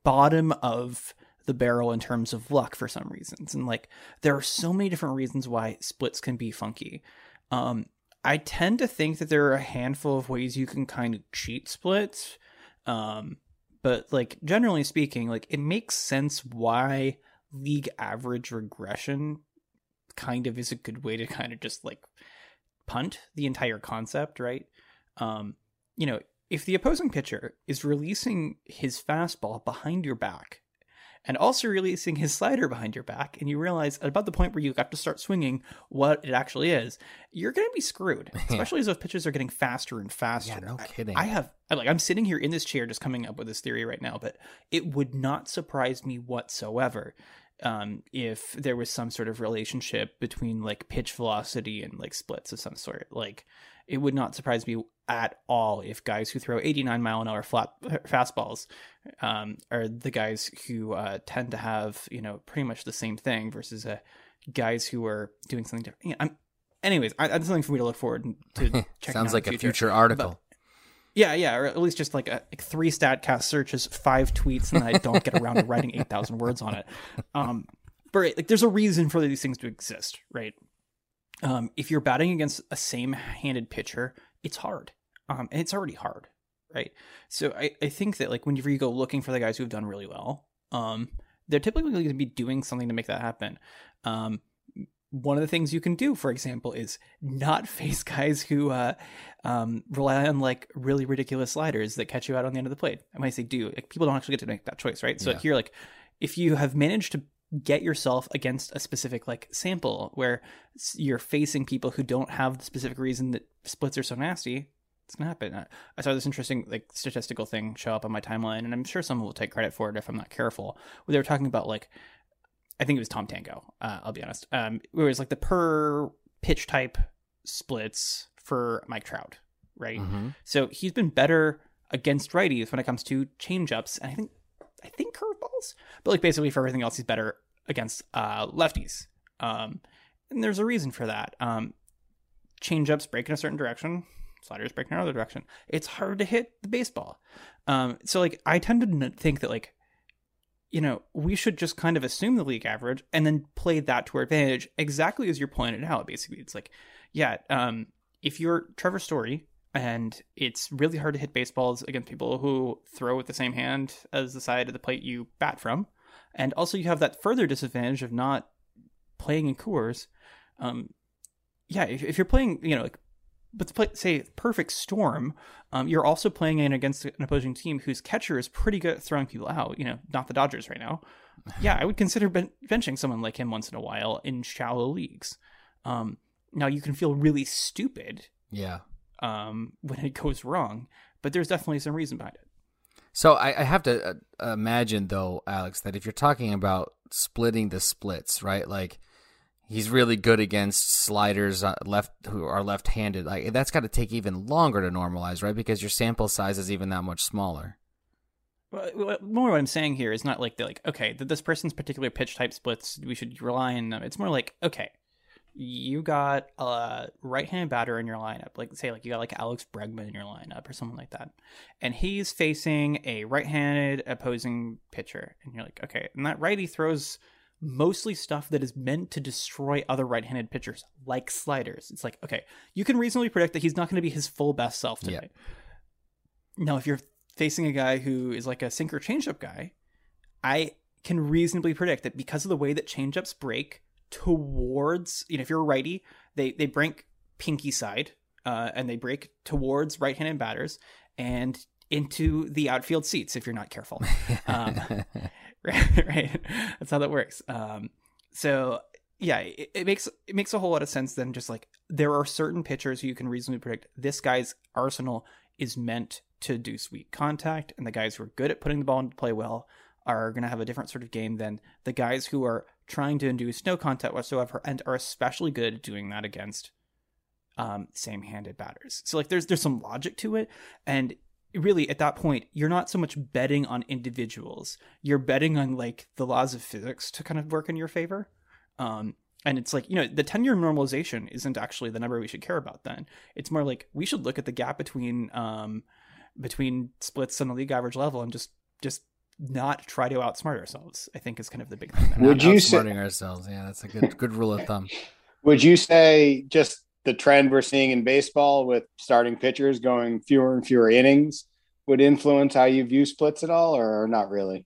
bottom of the barrel in terms of luck for some reasons. And like there are so many different reasons why splits can be funky. Um, I tend to think that there are a handful of ways you can kind of cheat splits. Um, but like generally speaking, like it makes sense why league average regression kind of is a good way to kind of just like punt the entire concept, right? Um, you know, if the opposing pitcher is releasing his fastball behind your back and also releasing his slider behind your back, and you realize at about the point where you have to start swinging what it actually is, you're going to be screwed. Especially as those pitches are getting faster and faster. Yeah, no kidding. I, I have like I'm sitting here in this chair just coming up with this theory right now, but it would not surprise me whatsoever um, if there was some sort of relationship between like pitch velocity and like splits of some sort. Like it would not surprise me at all if guys who throw 89 mile an hour flat fastballs um, are the guys who uh, tend to have you know pretty much the same thing versus uh, guys who are doing something different. I'm, anyways, I, that's something for me to look forward to. Sounds like a future article. Yeah, yeah, or at least just like a like three statcast searches, five tweets, and I don't get around to writing eight thousand words on it. Um, but like, there's a reason for these things to exist, right? Um, if you're batting against a same-handed pitcher, it's hard. Um, and it's already hard, right? So I, I think that like whenever you go looking for the guys who have done really well, um, they're typically going to be doing something to make that happen. Um, one of the things you can do, for example, is not face guys who uh, um, rely on like really ridiculous sliders that catch you out on the end of the plate. And when I say do, like, people don't actually get to make that choice, right? So Yeah. here, like, if you have managed to get yourself against a specific like sample where you're facing people who don't have the specific reason that splits are so nasty, it's gonna happen. I- saw this interesting like statistical thing show up on my timeline, and I'm sure someone will take credit for it if I'm not careful. Where they were talking about like I think it was Tom Tango. Uh, I'll be honest. Um, where it was like the per pitch type splits for Mike Trout, right? Mhm. So he's been better against righties when it comes to changeups, and I think I think curveballs, but like basically for everything else, he's better against uh, lefties. Um, and there's a reason for that. Um, changeups break in a certain direction, sliders break in another direction. It's hard to hit the baseball. Um, so like I tend to think that like you know, we should just kind of assume the league average and then play that to our advantage, exactly as you're pointing out. Basically, it's like, yeah, um, if you're Trevor Story and it's really hard to hit baseballs against people who throw with the same hand as the side of the plate you bat from, and also you have that further disadvantage of not playing in Coors. Um, yeah, if, if you're playing, you know, like, but to play, say perfect storm, um, you're also playing in against an opposing team whose catcher is pretty good at throwing people out. You know, not the Dodgers right now. Yeah, I would consider ben- benching someone like him once in a while in shallow leagues. Um, now you can feel really stupid Yeah. um, when it goes wrong, but there's definitely some reason behind it. So I, I have to uh, imagine though, Alex, that if you're talking about splitting the splits, right? Like he's really good against sliders uh, left who are left-handed. Like that's got to take even longer to normalize, right? Because your sample size is even that much smaller. Well, more what I'm saying here is not like the like okay, that this person's particular pitch type splits. We should rely on them. It's more like okay, you got a right-handed batter in your lineup, like say like you got like Alex Bregman in your lineup or someone like that, and he's facing a right-handed opposing pitcher, and you're like okay, and that righty throws mostly stuff that is meant to destroy other right-handed pitchers, like sliders. It's like okay, you can reasonably predict that he's not going to be his full best self today. Now, if you're facing a guy who is like a sinker changeup guy, I can reasonably predict that because of the way that changeups break towards, you know, if you're a righty, they they break pinky side, uh, and they break towards right-handed batters and into the outfield seats if you're not careful. Um, right, right. That's how that works. Um, so yeah, it, it makes it makes a whole lot of sense. Then just like there are certain pitchers who you can reasonably predict this guy's arsenal is meant to do sweet contact, and the guys who are good at putting the ball into play well are going to have a different sort of game than the guys who are trying to induce no contact whatsoever and are especially good at doing that against um, same-handed batters. So like there's there's some logic to it, and really at that point you're not so much betting on individuals you're betting on like the laws of physics to kind of work in your favor um and it's like you know the 10 year normalization isn't actually the number we should care about then it's more like we should look at the gap between um between splits and the league average level and just just not try to outsmart ourselves i think is kind of the big thing Would you say- outsmarting ourselves? Yeah, that's a good good rule of thumb. Would you say just the trend we're seeing in baseball with starting pitchers going fewer and fewer innings would influence how you view splits at all, or not really?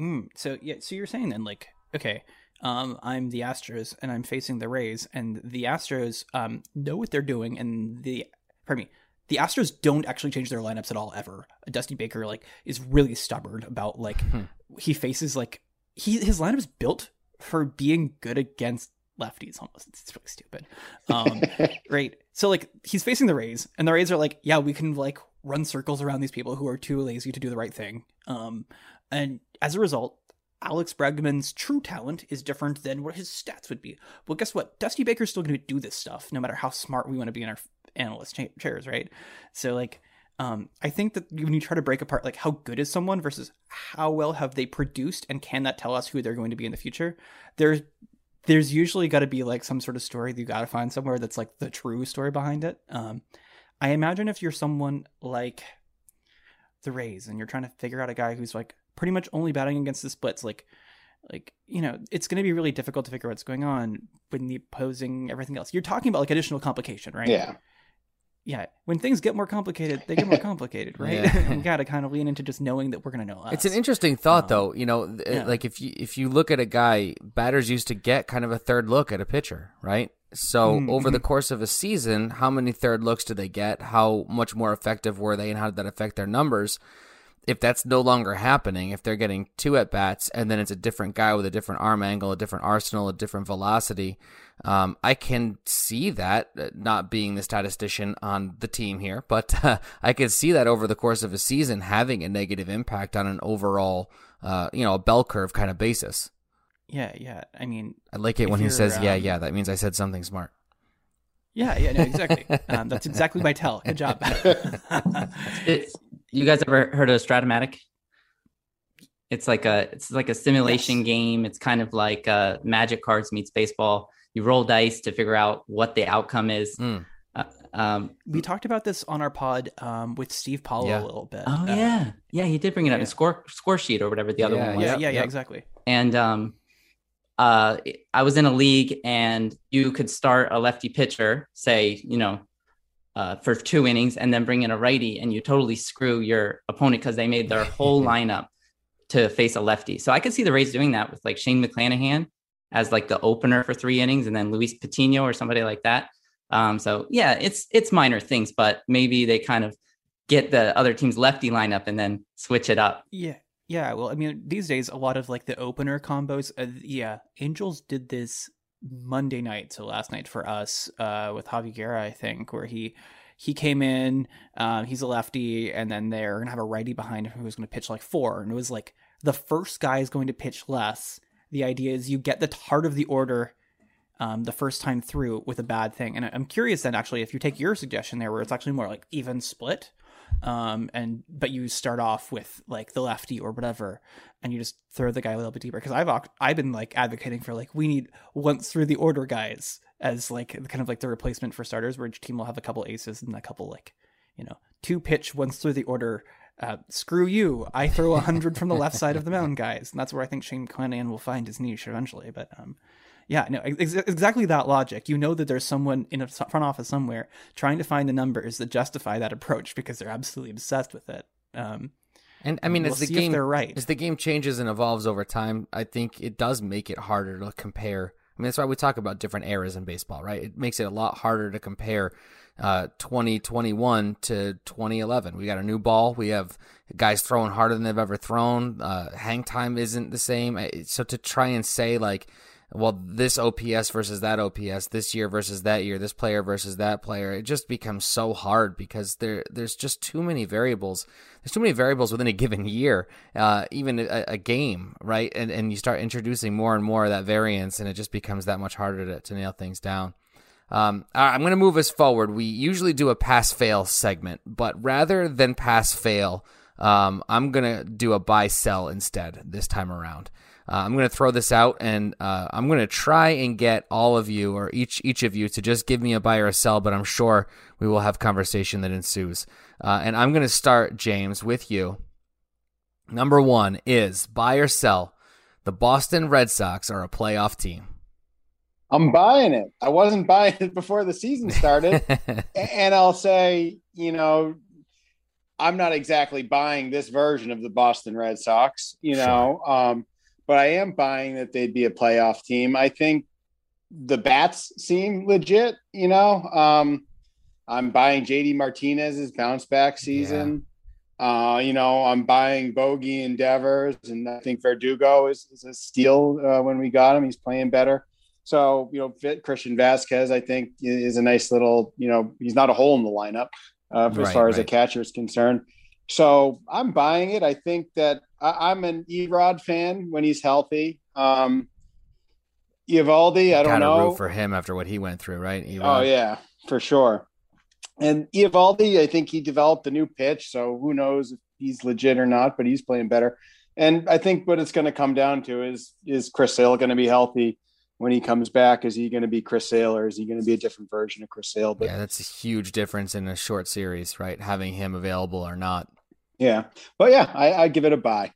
Mm, so yeah, so you're saying then like okay, um, I'm the Astros and I'm facing the Rays, and the Astros um know what they're doing, and the pardon me, the Astros don't actually change their lineups at all ever. Dusty Baker like is really stubborn about like Hmm. he faces like he his lineup is built for being good against lefties almost. It's really stupid. Um, right. So like he's facing the Rays, and the Rays are like, yeah, we can like run circles around these people who are too lazy to do the right thing. Um, and as a result, Alex Bregman's true talent is different than what his stats would be. Well, guess what? Dusty Baker's still going to do this stuff, no matter how smart we want to be in our analyst cha- chairs, right? So like. Um, I think that when you try to break apart like how good is someone versus how well have they produced and can that tell us who they're going to be in the future, there's there's usually got to be like some sort of story that you got to find somewhere that's like the true story behind it. Um, I imagine if you're someone like the Rays and you're trying to figure out a guy who's like pretty much only batting against the splits, like like you know it's going to be really difficult to figure out what's going on when the opposing everything else you're talking about like additional complication right Yeah. Yeah when things get more complicated they get more complicated right Yeah. you gotta kind of lean into just knowing that we're going to know less. It's an interesting thought, Um, though. You know, yeah. like if you if you look at a guy, batters used to get kind of a third look at a pitcher, right? So Mm, over the course of a season, how many third looks do they get? How much more effective were they, and how did that affect their numbers? If that's no longer happening, if they're getting two at bats and then it's a different guy with a different arm angle, a different arsenal, a different velocity, um, I can see that uh, not being the statistician on the team here, but uh, I could see that over the course of a season having a negative impact on an overall, uh, you know, a bell curve kind of basis. yeah yeah i mean I like it when he you're, says, "Yeah, um, yeah." That means I said something smart. yeah yeah no exactly um, that's exactly my tell good job It, you guys ever heard of Strat-O-Matic? It's like a it's like a simulation Yes. game. It's kind of like uh, Magic cards meets baseball. You roll dice to figure out what the outcome is. Mm. Uh, um, we talked about this on our pod um, with steve paulo Yeah. a little bit oh Uh, yeah, yeah, he did bring it up yeah. in score score sheet or whatever the other Yeah, one was. yeah Yep, yeah yeah exactly and um uh i was in a league and you could start a lefty pitcher say you know uh, for two innings and then bring in a righty and you totally screw your opponent because they made their whole lineup to face a lefty so i could see the rays doing that with like shane mcclanahan as like the opener for three innings and then luis patino or somebody like that um so yeah it's it's minor things but maybe they kind of get the other team's lefty lineup and then switch it up Yeah. Yeah, well, I mean, these days a lot of like the opener combos. Uh, yeah, Angels did this Monday night, so last night for us uh, with Javi Guerra, I think, where he he came in. Um, he's a lefty, and then they're gonna have a righty behind him who's gonna pitch like four, and it was like the first guy is going to pitch less. The idea is you get the heart of the order. Um, the first time through with a bad thing, and I'm curious then actually if you take your suggestion there, where it's actually more like even split, um and but you start off with like the lefty or whatever and you just throw the guy a little bit deeper because i've i've been like advocating for like we need once through the order guys as like kind of like the replacement for starters where each team will have a couple aces and a couple like you know two pitch once through the order uh, screw you i throw a hundred from the left side of the mound guys and that's where i think shane Clanahan will find his niche eventually but um yeah, no, ex- exactly that logic. You know that there's someone in a front office somewhere trying to find the numbers that justify that approach because they're absolutely obsessed with it. Um, And I mean, we'll as the game they're right. as the game changes and evolves over time, I think it does make it harder to compare. I mean, that's why we talk about different eras in baseball, right? It makes it a lot harder to compare uh, 2021 to 2011. We got a new ball. We have guys throwing harder than they've ever thrown. Uh, hang time isn't the same. So to try and say like, well, this OPS versus that OPS, this year versus that year, this player versus that player, it just becomes so hard because there there's just too many variables. There's too many variables within a given year, uh, even a, a game, right? And and you start introducing more and more of that variance, and it just becomes that much harder to, to nail things down. Um, I'm going to move us forward. We usually do a pass fail segment, but rather than pass fail, um, I'm going to do a buy sell instead this time around. Uh, I'm going to throw this out, and uh, I'm going to try and get all of you or each each of you to just give me a buy or a sell. But I'm sure we will have conversation that ensues. Uh, and I'm going to start, James, with you. Number one is buy or sell. The Boston Red Sox are a playoff team. I'm buying it. I wasn't buying it before the season started. And I'll say, you know, I'm not exactly buying this version of the Boston Red Sox, you know, um, but I am buying that they'd be a playoff team. I think the bats seem legit, you know. Um, I'm buying JD Martinez's bounce back season. Uh, you know, I'm buying Bogey Endeavors, and I think Verdugo is, is a steal uh, when we got him. He's playing better. So, you know, Fit Christian Vasquez, I think, is a nice little, you know, he's not a hole in the lineup uh, as Right, far as a catcher is concerned. So I'm buying it. I think that I, I'm an E-Rod fan when he's healthy. Um, Eovaldi, I don't know. root for him after what he went through, right? Oh yeah, for sure. And Eovaldi, I think he developed a new pitch, so who knows if he's legit or not, but he's playing better. And I think what it's going to come down to is is Chris Sale going to be healthy? When he comes back. Is he going to be Chris Sale or is he going to be a different version of Chris Sale? But yeah, that's a huge difference in a short series, right? Having him available or not. Yeah, but yeah, I, I give it a buy.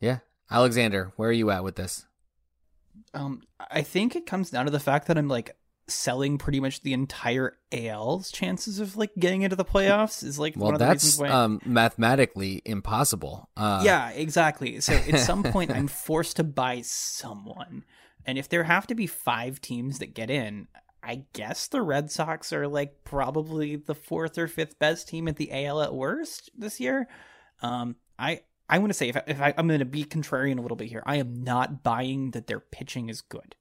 Yeah, Alexander, where are you at with this? Um, I think it comes down to the fact that I'm like selling pretty much the entire AL's chances of like getting into the playoffs is like well, that's why... um, mathematically impossible. Uh... Yeah, exactly. So at some point, I'm forced to buy someone, and if there have to be five teams that get in, I guess the Red Sox are like probably the fourth or fifth best team at the AL at worst this year. Um, I I want to say if I, if I, am going to be contrarian a little bit here, I am not buying that their pitching is good.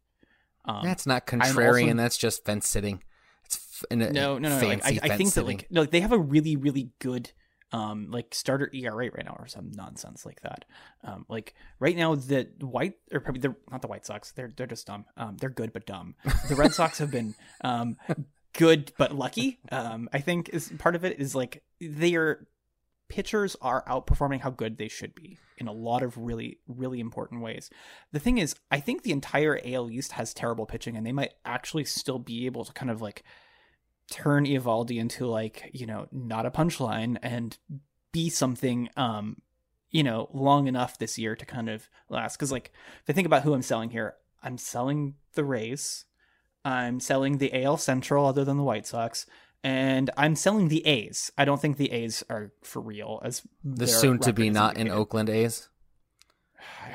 Um, that's not contrarian. Also, that's just fence sitting. It's a, no, no, no. no. Like, I, I, think that like no, like, they have a really, really good um like starter ERA right now or some nonsense like that. Um, like right now the white or probably the not the White Sox. They're they're just dumb. Um, they're good but dumb. The Red Sox have been um good but lucky. Um, I think is part of it is like they are pitchers are outperforming how good they should be in a lot of really, really important ways. The thing is, I think the entire AL East has terrible pitching, and they might actually still be able to kind of like turn Eovaldi into like, you know, not a punchline and be something um, you know, long enough this year to kind of last. Cause like if I think about who I'm selling here, I'm selling the Rays. I'm selling the AL Central other than the White Sox and I'm selling the A's. I don't think the A's are for real as the soon to be not in Oakland A's.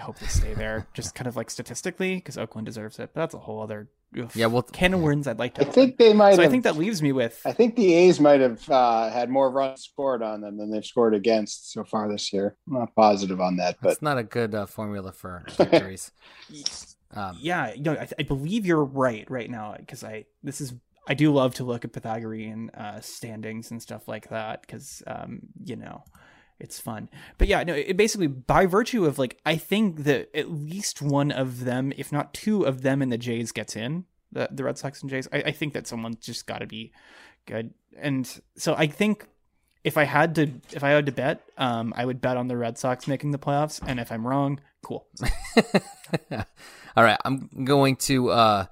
I hope they stay there, just kind of like statistically, because Oakland deserves it. But that's a whole other oof, yeah. Well, can of worms I'd like to. I think they might. So have, I think that leaves me with. I think the A's might have uh, had more runs scored on them than they've scored against so far this year. I'm not positive on that, but it's not a good uh, formula for victories. um, yeah, you know, I, I believe you're right right now because I this is I do love to look at Pythagorean uh, standings and stuff like that because, um, you know, it's fun. But yeah, no, it basically by virtue of like, I think that at least one of them, if not two of them, in the Jays gets in the the Red Sox and Jays. I, I think that someone's just got to be good, and so I think if I had to if I had to bet, um, I would bet on the Red Sox making the playoffs, and if I'm wrong, cool. All right, I'm going to. Uh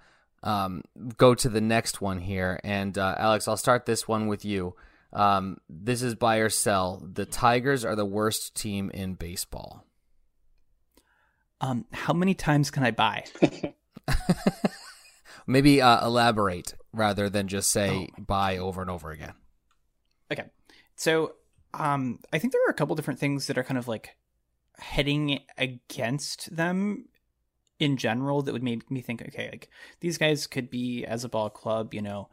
um, go to the next one here. And uh, Alex, I'll start this one with you. Um, this is buy or sell. The Tigers are the worst team in baseball. Um, how many times can I buy? Maybe uh, elaborate rather than just say oh. buy over and over again. Okay, so um, I think there are a couple different things that are kind of like heading against them in general that would make me think, okay, like these guys could be as a ball club, you know,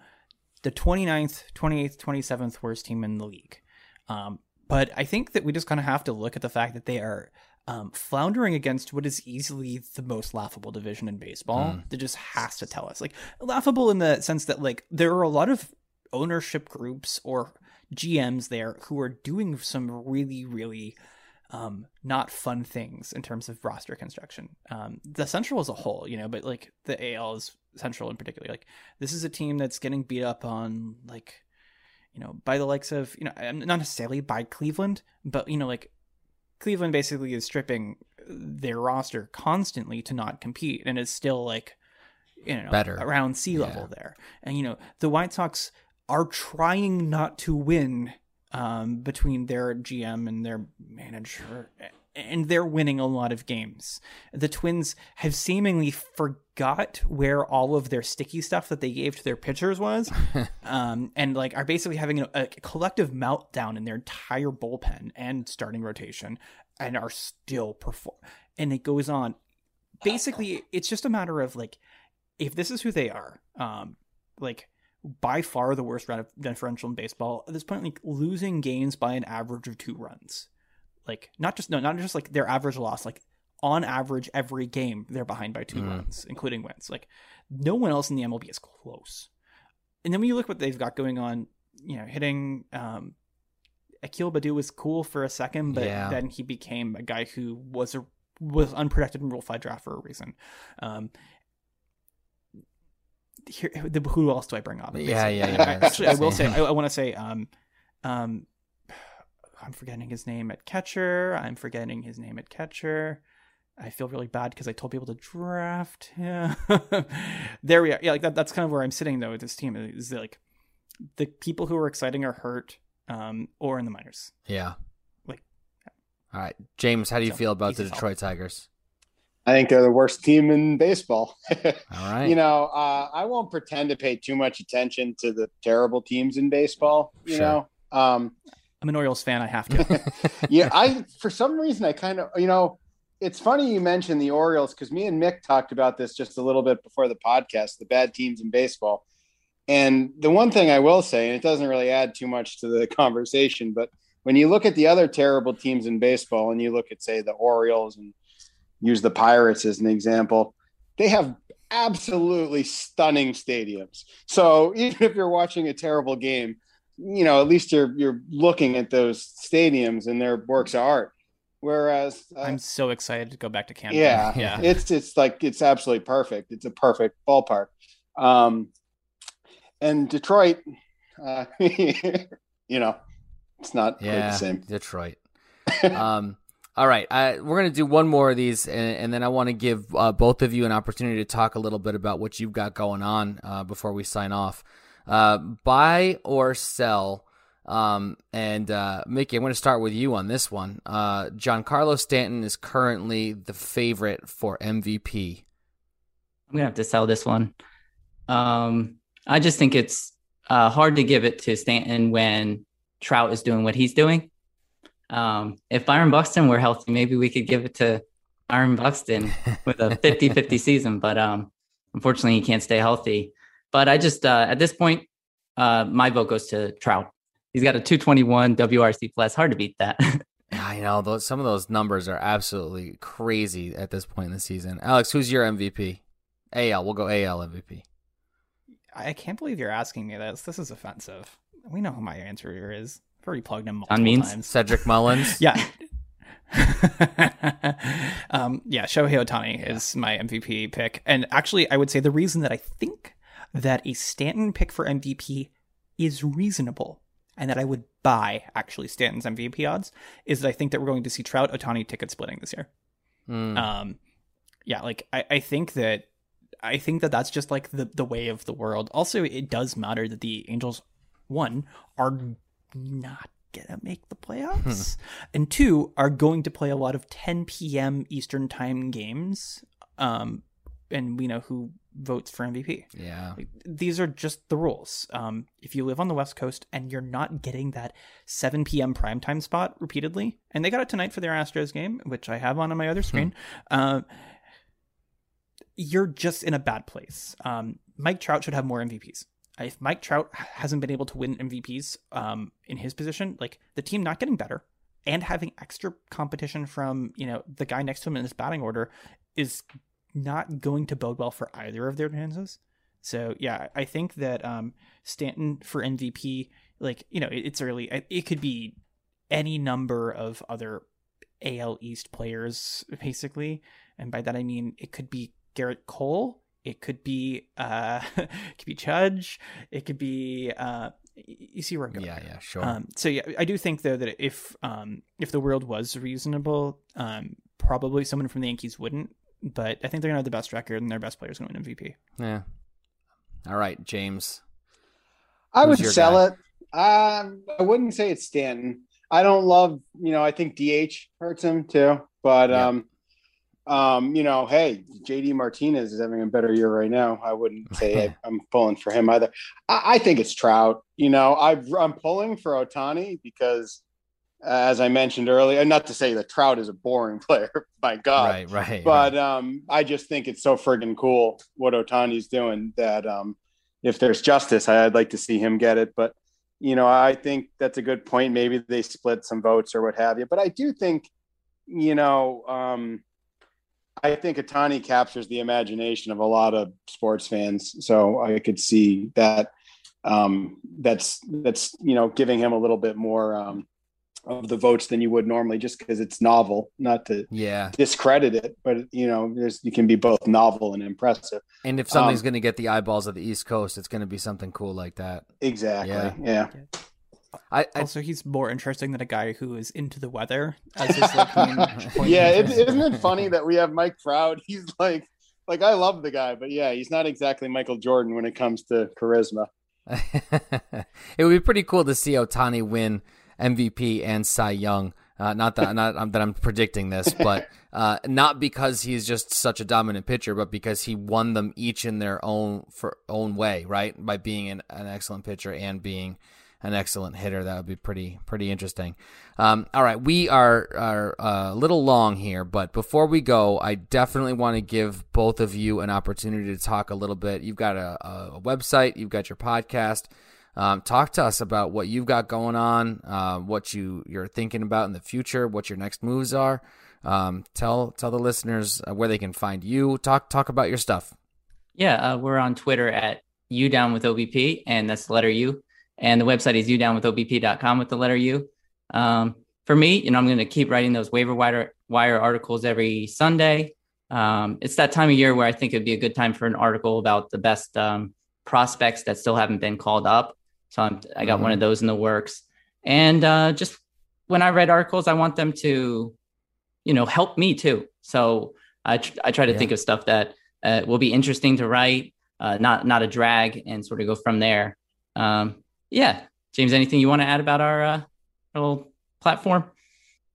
the 29th, 28th, 27th worst team in the league. Um, but I think that we just kind of have to look at the fact that they are um, floundering against what is easily the most laughable division in baseball. Mm. That just has to tell us, like, laughable in the sense that like there are a lot of ownership groups or GMs there who are doing some really, really um, not fun things in terms of roster construction. Um, the Central as a whole, you know, but like the AL is Central in particular. Like this is a team that's getting beat up on like, you know, by the likes of you know, not necessarily by Cleveland, but you know, like Cleveland basically is stripping their roster constantly to not compete, and is still like, you know, better around sea level yeah. there. And you know, the White Sox are trying not to win um, between their GM and their manager, and they're winning a lot of games. The Twins have seemingly forgot where all of their sticky stuff that they gave to their pitchers was, um, and like are basically having a, a collective meltdown in their entire bullpen and starting rotation, and are still perform. And it goes on. Basically, it's just a matter of like, if this is who they are, um, like by far the worst run of differential in baseball. At this point, like losing games by an average of two runs, like not just no, not just like their average loss, like on average every game they're behind by two mm. runs, including wins. Like no one else in the MLB is close. And then when you look what they've got going on, you know, hitting um, Akil Baddoo was cool for a second, but yeah. then he became a guy who was a was unprotected in Rule Five draft for a reason. Um, here, the, who else do I bring up? Yeah, yeah, yeah. I, actually, I will say, I, I want to say, um, um, I'm forgetting his name at catcher. I'm forgetting his name at catcher. I feel really bad because I told people to draft him. there we are. Yeah, like that. That's kind of where I'm sitting though with this team. Is like the people who are exciting are hurt, um, or in the minors. Yeah. Like. All right, James. How do you So, feel about the Detroit Tigers? I think they're the worst team in baseball. All right. You know, uh, I won't pretend to pay too much attention to the terrible teams in baseball. You Sure. know, um, I'm an Orioles fan. I have to. yeah, I for some reason I kind of you know it's funny you mentioned the Orioles because me and Mick talked about this just a little bit before the podcast, the bad teams in baseball. And the one thing I will say, and it doesn't really add too much to the conversation, but when you look at the other terrible teams in baseball and you look at say the Orioles and use the Pirates as an example, they have absolutely stunning stadiums. So even if you're watching a terrible game, you know, at least you're you're looking at those stadiums and their works of art. Whereas uh, I'm so excited to go back to Canada. yeah, yeah. it's it's like it's absolutely perfect. It's a perfect ballpark. Um, and Detroit, uh, you know, it's not quite yeah, the same. Detroit. um, all right, we're gonna do one more of these, and, and then I want to give uh, both of you an opportunity to talk a little bit about what you've got going on uh, before we sign off. Uh, buy or sell. Um, and uh, Mickey, I'm going to start with you on this one. Uh, Giancarlo Stanton is currently the favorite for MVP. I'm gonna have to sell this one. Um, I just think it's uh, hard to give it to Stanton when Trout is doing what he's doing. Um, if Byron Buxton were healthy, maybe we could give it to Byron Buxton with a 50-50 season, but um, unfortunately he can't stay healthy. But I just uh, at this point, uh, my vote goes to Trout. He's got a 221 WRC plus. Hard to beat that. I know those some of those numbers are absolutely crazy at this point in the season. Alex, who's your MVP? AL, we'll go AL MVP. I can't believe you're asking me this. This is offensive. We know who my answer here is. I've already plugged him multiple Means? times. Cedric Mullins. Yeah. um, yeah, Shohei Ohtani is my MVP pick. And actually, I would say the reason that I think that a Stanton pick for MVP is reasonable and that I would buy actually Stanton's MVP odds is that I think that we're going to see Trout Ohtani ticket splitting this year. Mm. Um, yeah, like I, I think that I think that that's just like the the way of the world. Also, it does matter that the Angels one are not gonna make the playoffs, and two are going to play a lot of 10 p.m. Eastern time games. Um, and we know who votes for MVP. yeah. These are just the rules. Um, if you live on the West Coast and you're not getting that 7 p.m. primetime spot repeatedly, and they got it tonight for their Astros game, which I have on on my other screen, uh, you're just in a bad place. Um, Mike Trout should have more MVPs. If Mike Trout hasn't been able to win MVPs um, in his position, like the team not getting better and having extra competition from you know the guy next to him in his batting order is not going to bode well for either of their chances. So yeah, I think that um, Stanton for MVP, like you know, it's early. It, it could be any number of other AL East players, basically, and by that I mean it could be Gerrit Cole. It could be uh, it could be Judge. It could be uh, you see where I'm going. Yeah, yeah, sure. Um, so yeah, I do think though that if um, if the world was reasonable, um, probably someone from the Yankees wouldn't. But I think they're gonna have the best record and their best players going to win MVP. yeah. All right, James. I would sell guy? it. Um, I wouldn't say it's Stanton. I don't love, you know, I think DH hurts him too. But Yeah. um, um, you know, hey, JD Martinez is having a better year right now. I wouldn't say I, I'm pulling for him either. I, I think it's Trout. You know, I, I'm pulling for Ohtani because, uh, as I mentioned earlier, not to say that Trout is a boring player, my God, right, right. but right. um, I just think it's so friggin' cool what Ohtani's doing that um, if there's justice, I'd like to see him get it. But you know, I think that's a good point. Maybe they split some votes or what have you. But I do think, you know, um, I think Ohtani captures the imagination of a lot of sports fans. So I could see that um, that's that's you know giving him a little bit more um, of the votes than you would normally, just because it's novel. Not to yeah. discredit it, but you know, there's you can be both novel and impressive. And if something's um, going to get the eyeballs of the East Coast, it's going to be something cool like that. Exactly. Yeah. Yeah. I, I Also, he's more interesting than a guy who is into the weather as his like yeah, of it, interest. isn't it funny that we have Mike Trout? He's like, like I love the guy, but yeah, he's not exactly Michael Jordan when it comes to charisma. it would be pretty cool to see Ohtani win MVP and Cy Young. Uh, not that not um, that I'm predicting this, but uh, not because he's just such a dominant pitcher, but because he won them each in their own for own way, right? By being an, an excellent pitcher and being an excellent hitter, that would be pretty pretty interesting. Um, all right, we are are uh, a little long here, but before we go, I definitely want to give both of you an opportunity to talk a little bit. You've got a, a website, you've got your podcast. Um, talk to us about what you've got going on, uh, what you you're thinking about in the future, what your next moves are. Um, tell tell the listeners uh, where they can find you. Talk talk about your stuff. Yeah, uh, we're on Twitter at you Down with OBP, and that's the letter U. And the website is udownwithobp.com with the letter U. Um, for me, you know, I'm going to keep writing those waiver wire, wire articles every Sunday. Um, it's that time of year where I think it'd be a good time for an article about the best um, prospects that still haven't been called up. So I'm, I got Mhm. one of those in the works. And uh, just when I write articles, I want them to, you know, help me too. So I, tr- I try to Yeah. think of stuff that uh, will be interesting to write, uh, not not a drag, and sort of go from there. Um, yeah, James, anything you want to add about our uh, little platform?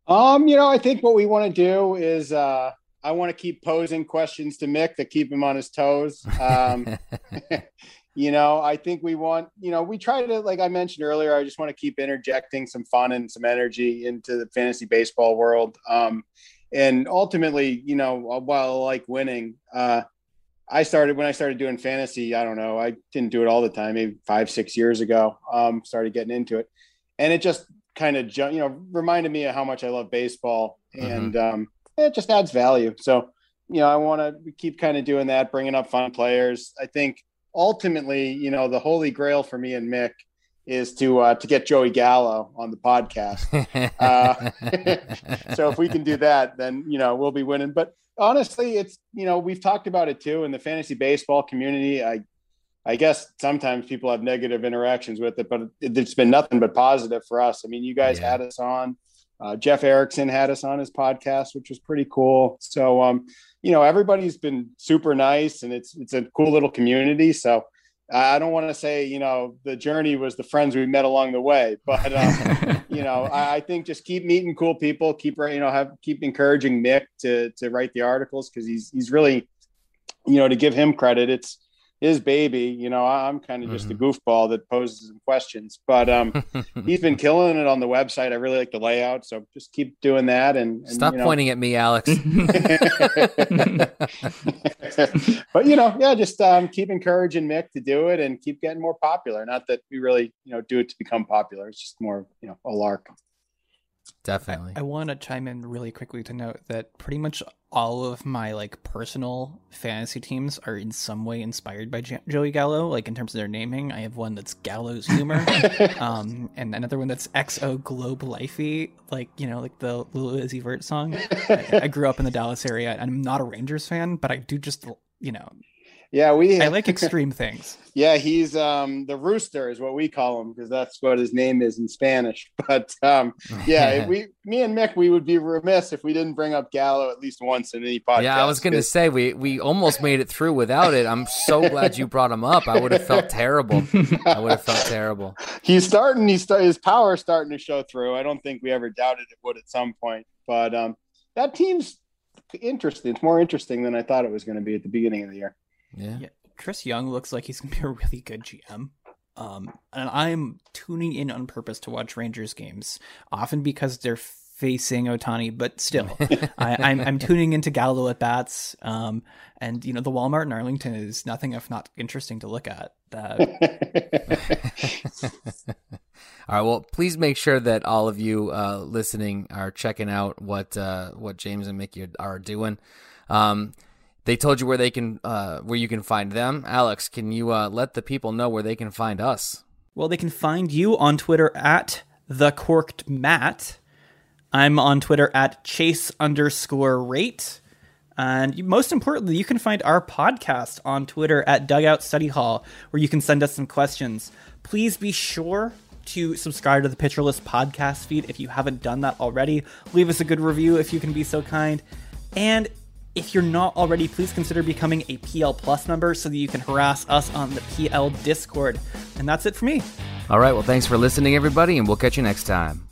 Um, you know, I think what we want to do is uh I want to keep posing questions to Mick that keep him on his toes. Um, you know, I think we want, you know, we try to, like I mentioned earlier, I just want to keep interjecting some fun and some energy into the fantasy baseball world. Um, and ultimately, you know, while I like winning, uh, I started when I started doing fantasy. I don't know, I didn't do it all the time, maybe five, six years ago. Um, started getting into it, and it just kind of, you know, reminded me of how much I love baseball, and um, it just adds value. So, you know, I want to keep kind of doing that, bringing up fun players. I think ultimately, you know, the holy grail for me and Mick is to uh, to get Joey Gallo on the podcast. Uh, so if we can do that, then you know we'll be winning. But honestly, it's you know we've talked about it too in the fantasy baseball community. I I guess sometimes people have negative interactions with it, but it, it's been nothing but positive for us. I mean, you guys Yeah. had us on. Uh, Jeff Erickson had us on his podcast, which was pretty cool. So, um, you know, everybody's been super nice, and it's it's a cool little community. So, I don't want to say you know the journey was the friends we met along the way, but um, you know, I, I think just keep meeting cool people, keep you know, have keep encouraging Mick to to write the articles because he's he's really, you know, to give him credit, it's his baby. You know, I'm kind of just a goofball that poses some questions, but um, he's been killing it on the website. I really like the layout, so just keep doing that. And, and Stop you know, pointing at me, Alex. but you know, yeah, just um, keep encouraging Mick to do it and keep getting more popular. Not that we really, you know, do it to become popular. It's just more, you know, a lark. Definitely. I want to chime in really quickly to note that pretty much all of my like personal fantasy teams are in some way inspired by Jo- Joey Gallo. Like in terms of their naming, I have one that's Gallo's Humor, um, and another one that's XO Globe Lifey, like you know, like the Lil Uzi Vert song. I, I grew up in the Dallas area, and I'm not a Rangers fan, but I do just you know, Yeah, we. I like extreme things. Yeah, he's um the rooster is what we call him because that's what his name is in Spanish. But um yeah, we me and Mick we would be remiss if we didn't bring up Gallo at least once in any podcast. Yeah, I was gonna 'cause- say we we almost made it through without it. I'm so glad you brought him up. I would have felt terrible. I would have felt terrible. he's starting he's start, his power starting to show through. I don't think we ever doubted it would at some point. But um that team's interesting. It's more interesting than I thought it was going to be at the beginning of the year. Yeah. Yeah, Chris Young looks like he's gonna be a really good GM. Um, and I'm tuning in on purpose to watch Rangers games, often because they're facing Ohtani, but still, I, I'm I'm tuning into Gallo at bats. Um, and you know the Walmart in Arlington is nothing if not interesting to look at. Uh, All right. Well, please make sure that all of you uh, listening are checking out what uh, what James and Mickey are doing. Um, they told you where they can uh, where you can find them. Alex, can you uh, let the people know where they can find us? well, they can find you on Twitter at the Corked Matt. I'm on Twitter at chase underscore rate. And most importantly, you can find our podcast on Twitter at Dugout Study Hall, where you can send us some questions. Please be sure to subscribe to the Pitcher List podcast feed if you haven't done that already. Leave us a good review if you can be so kind. And if you're not already, please consider becoming a PL Plus member so that you can harass us on the PL Discord. And that's it for me. All right. Well, thanks for listening, everybody, and we'll catch you next time.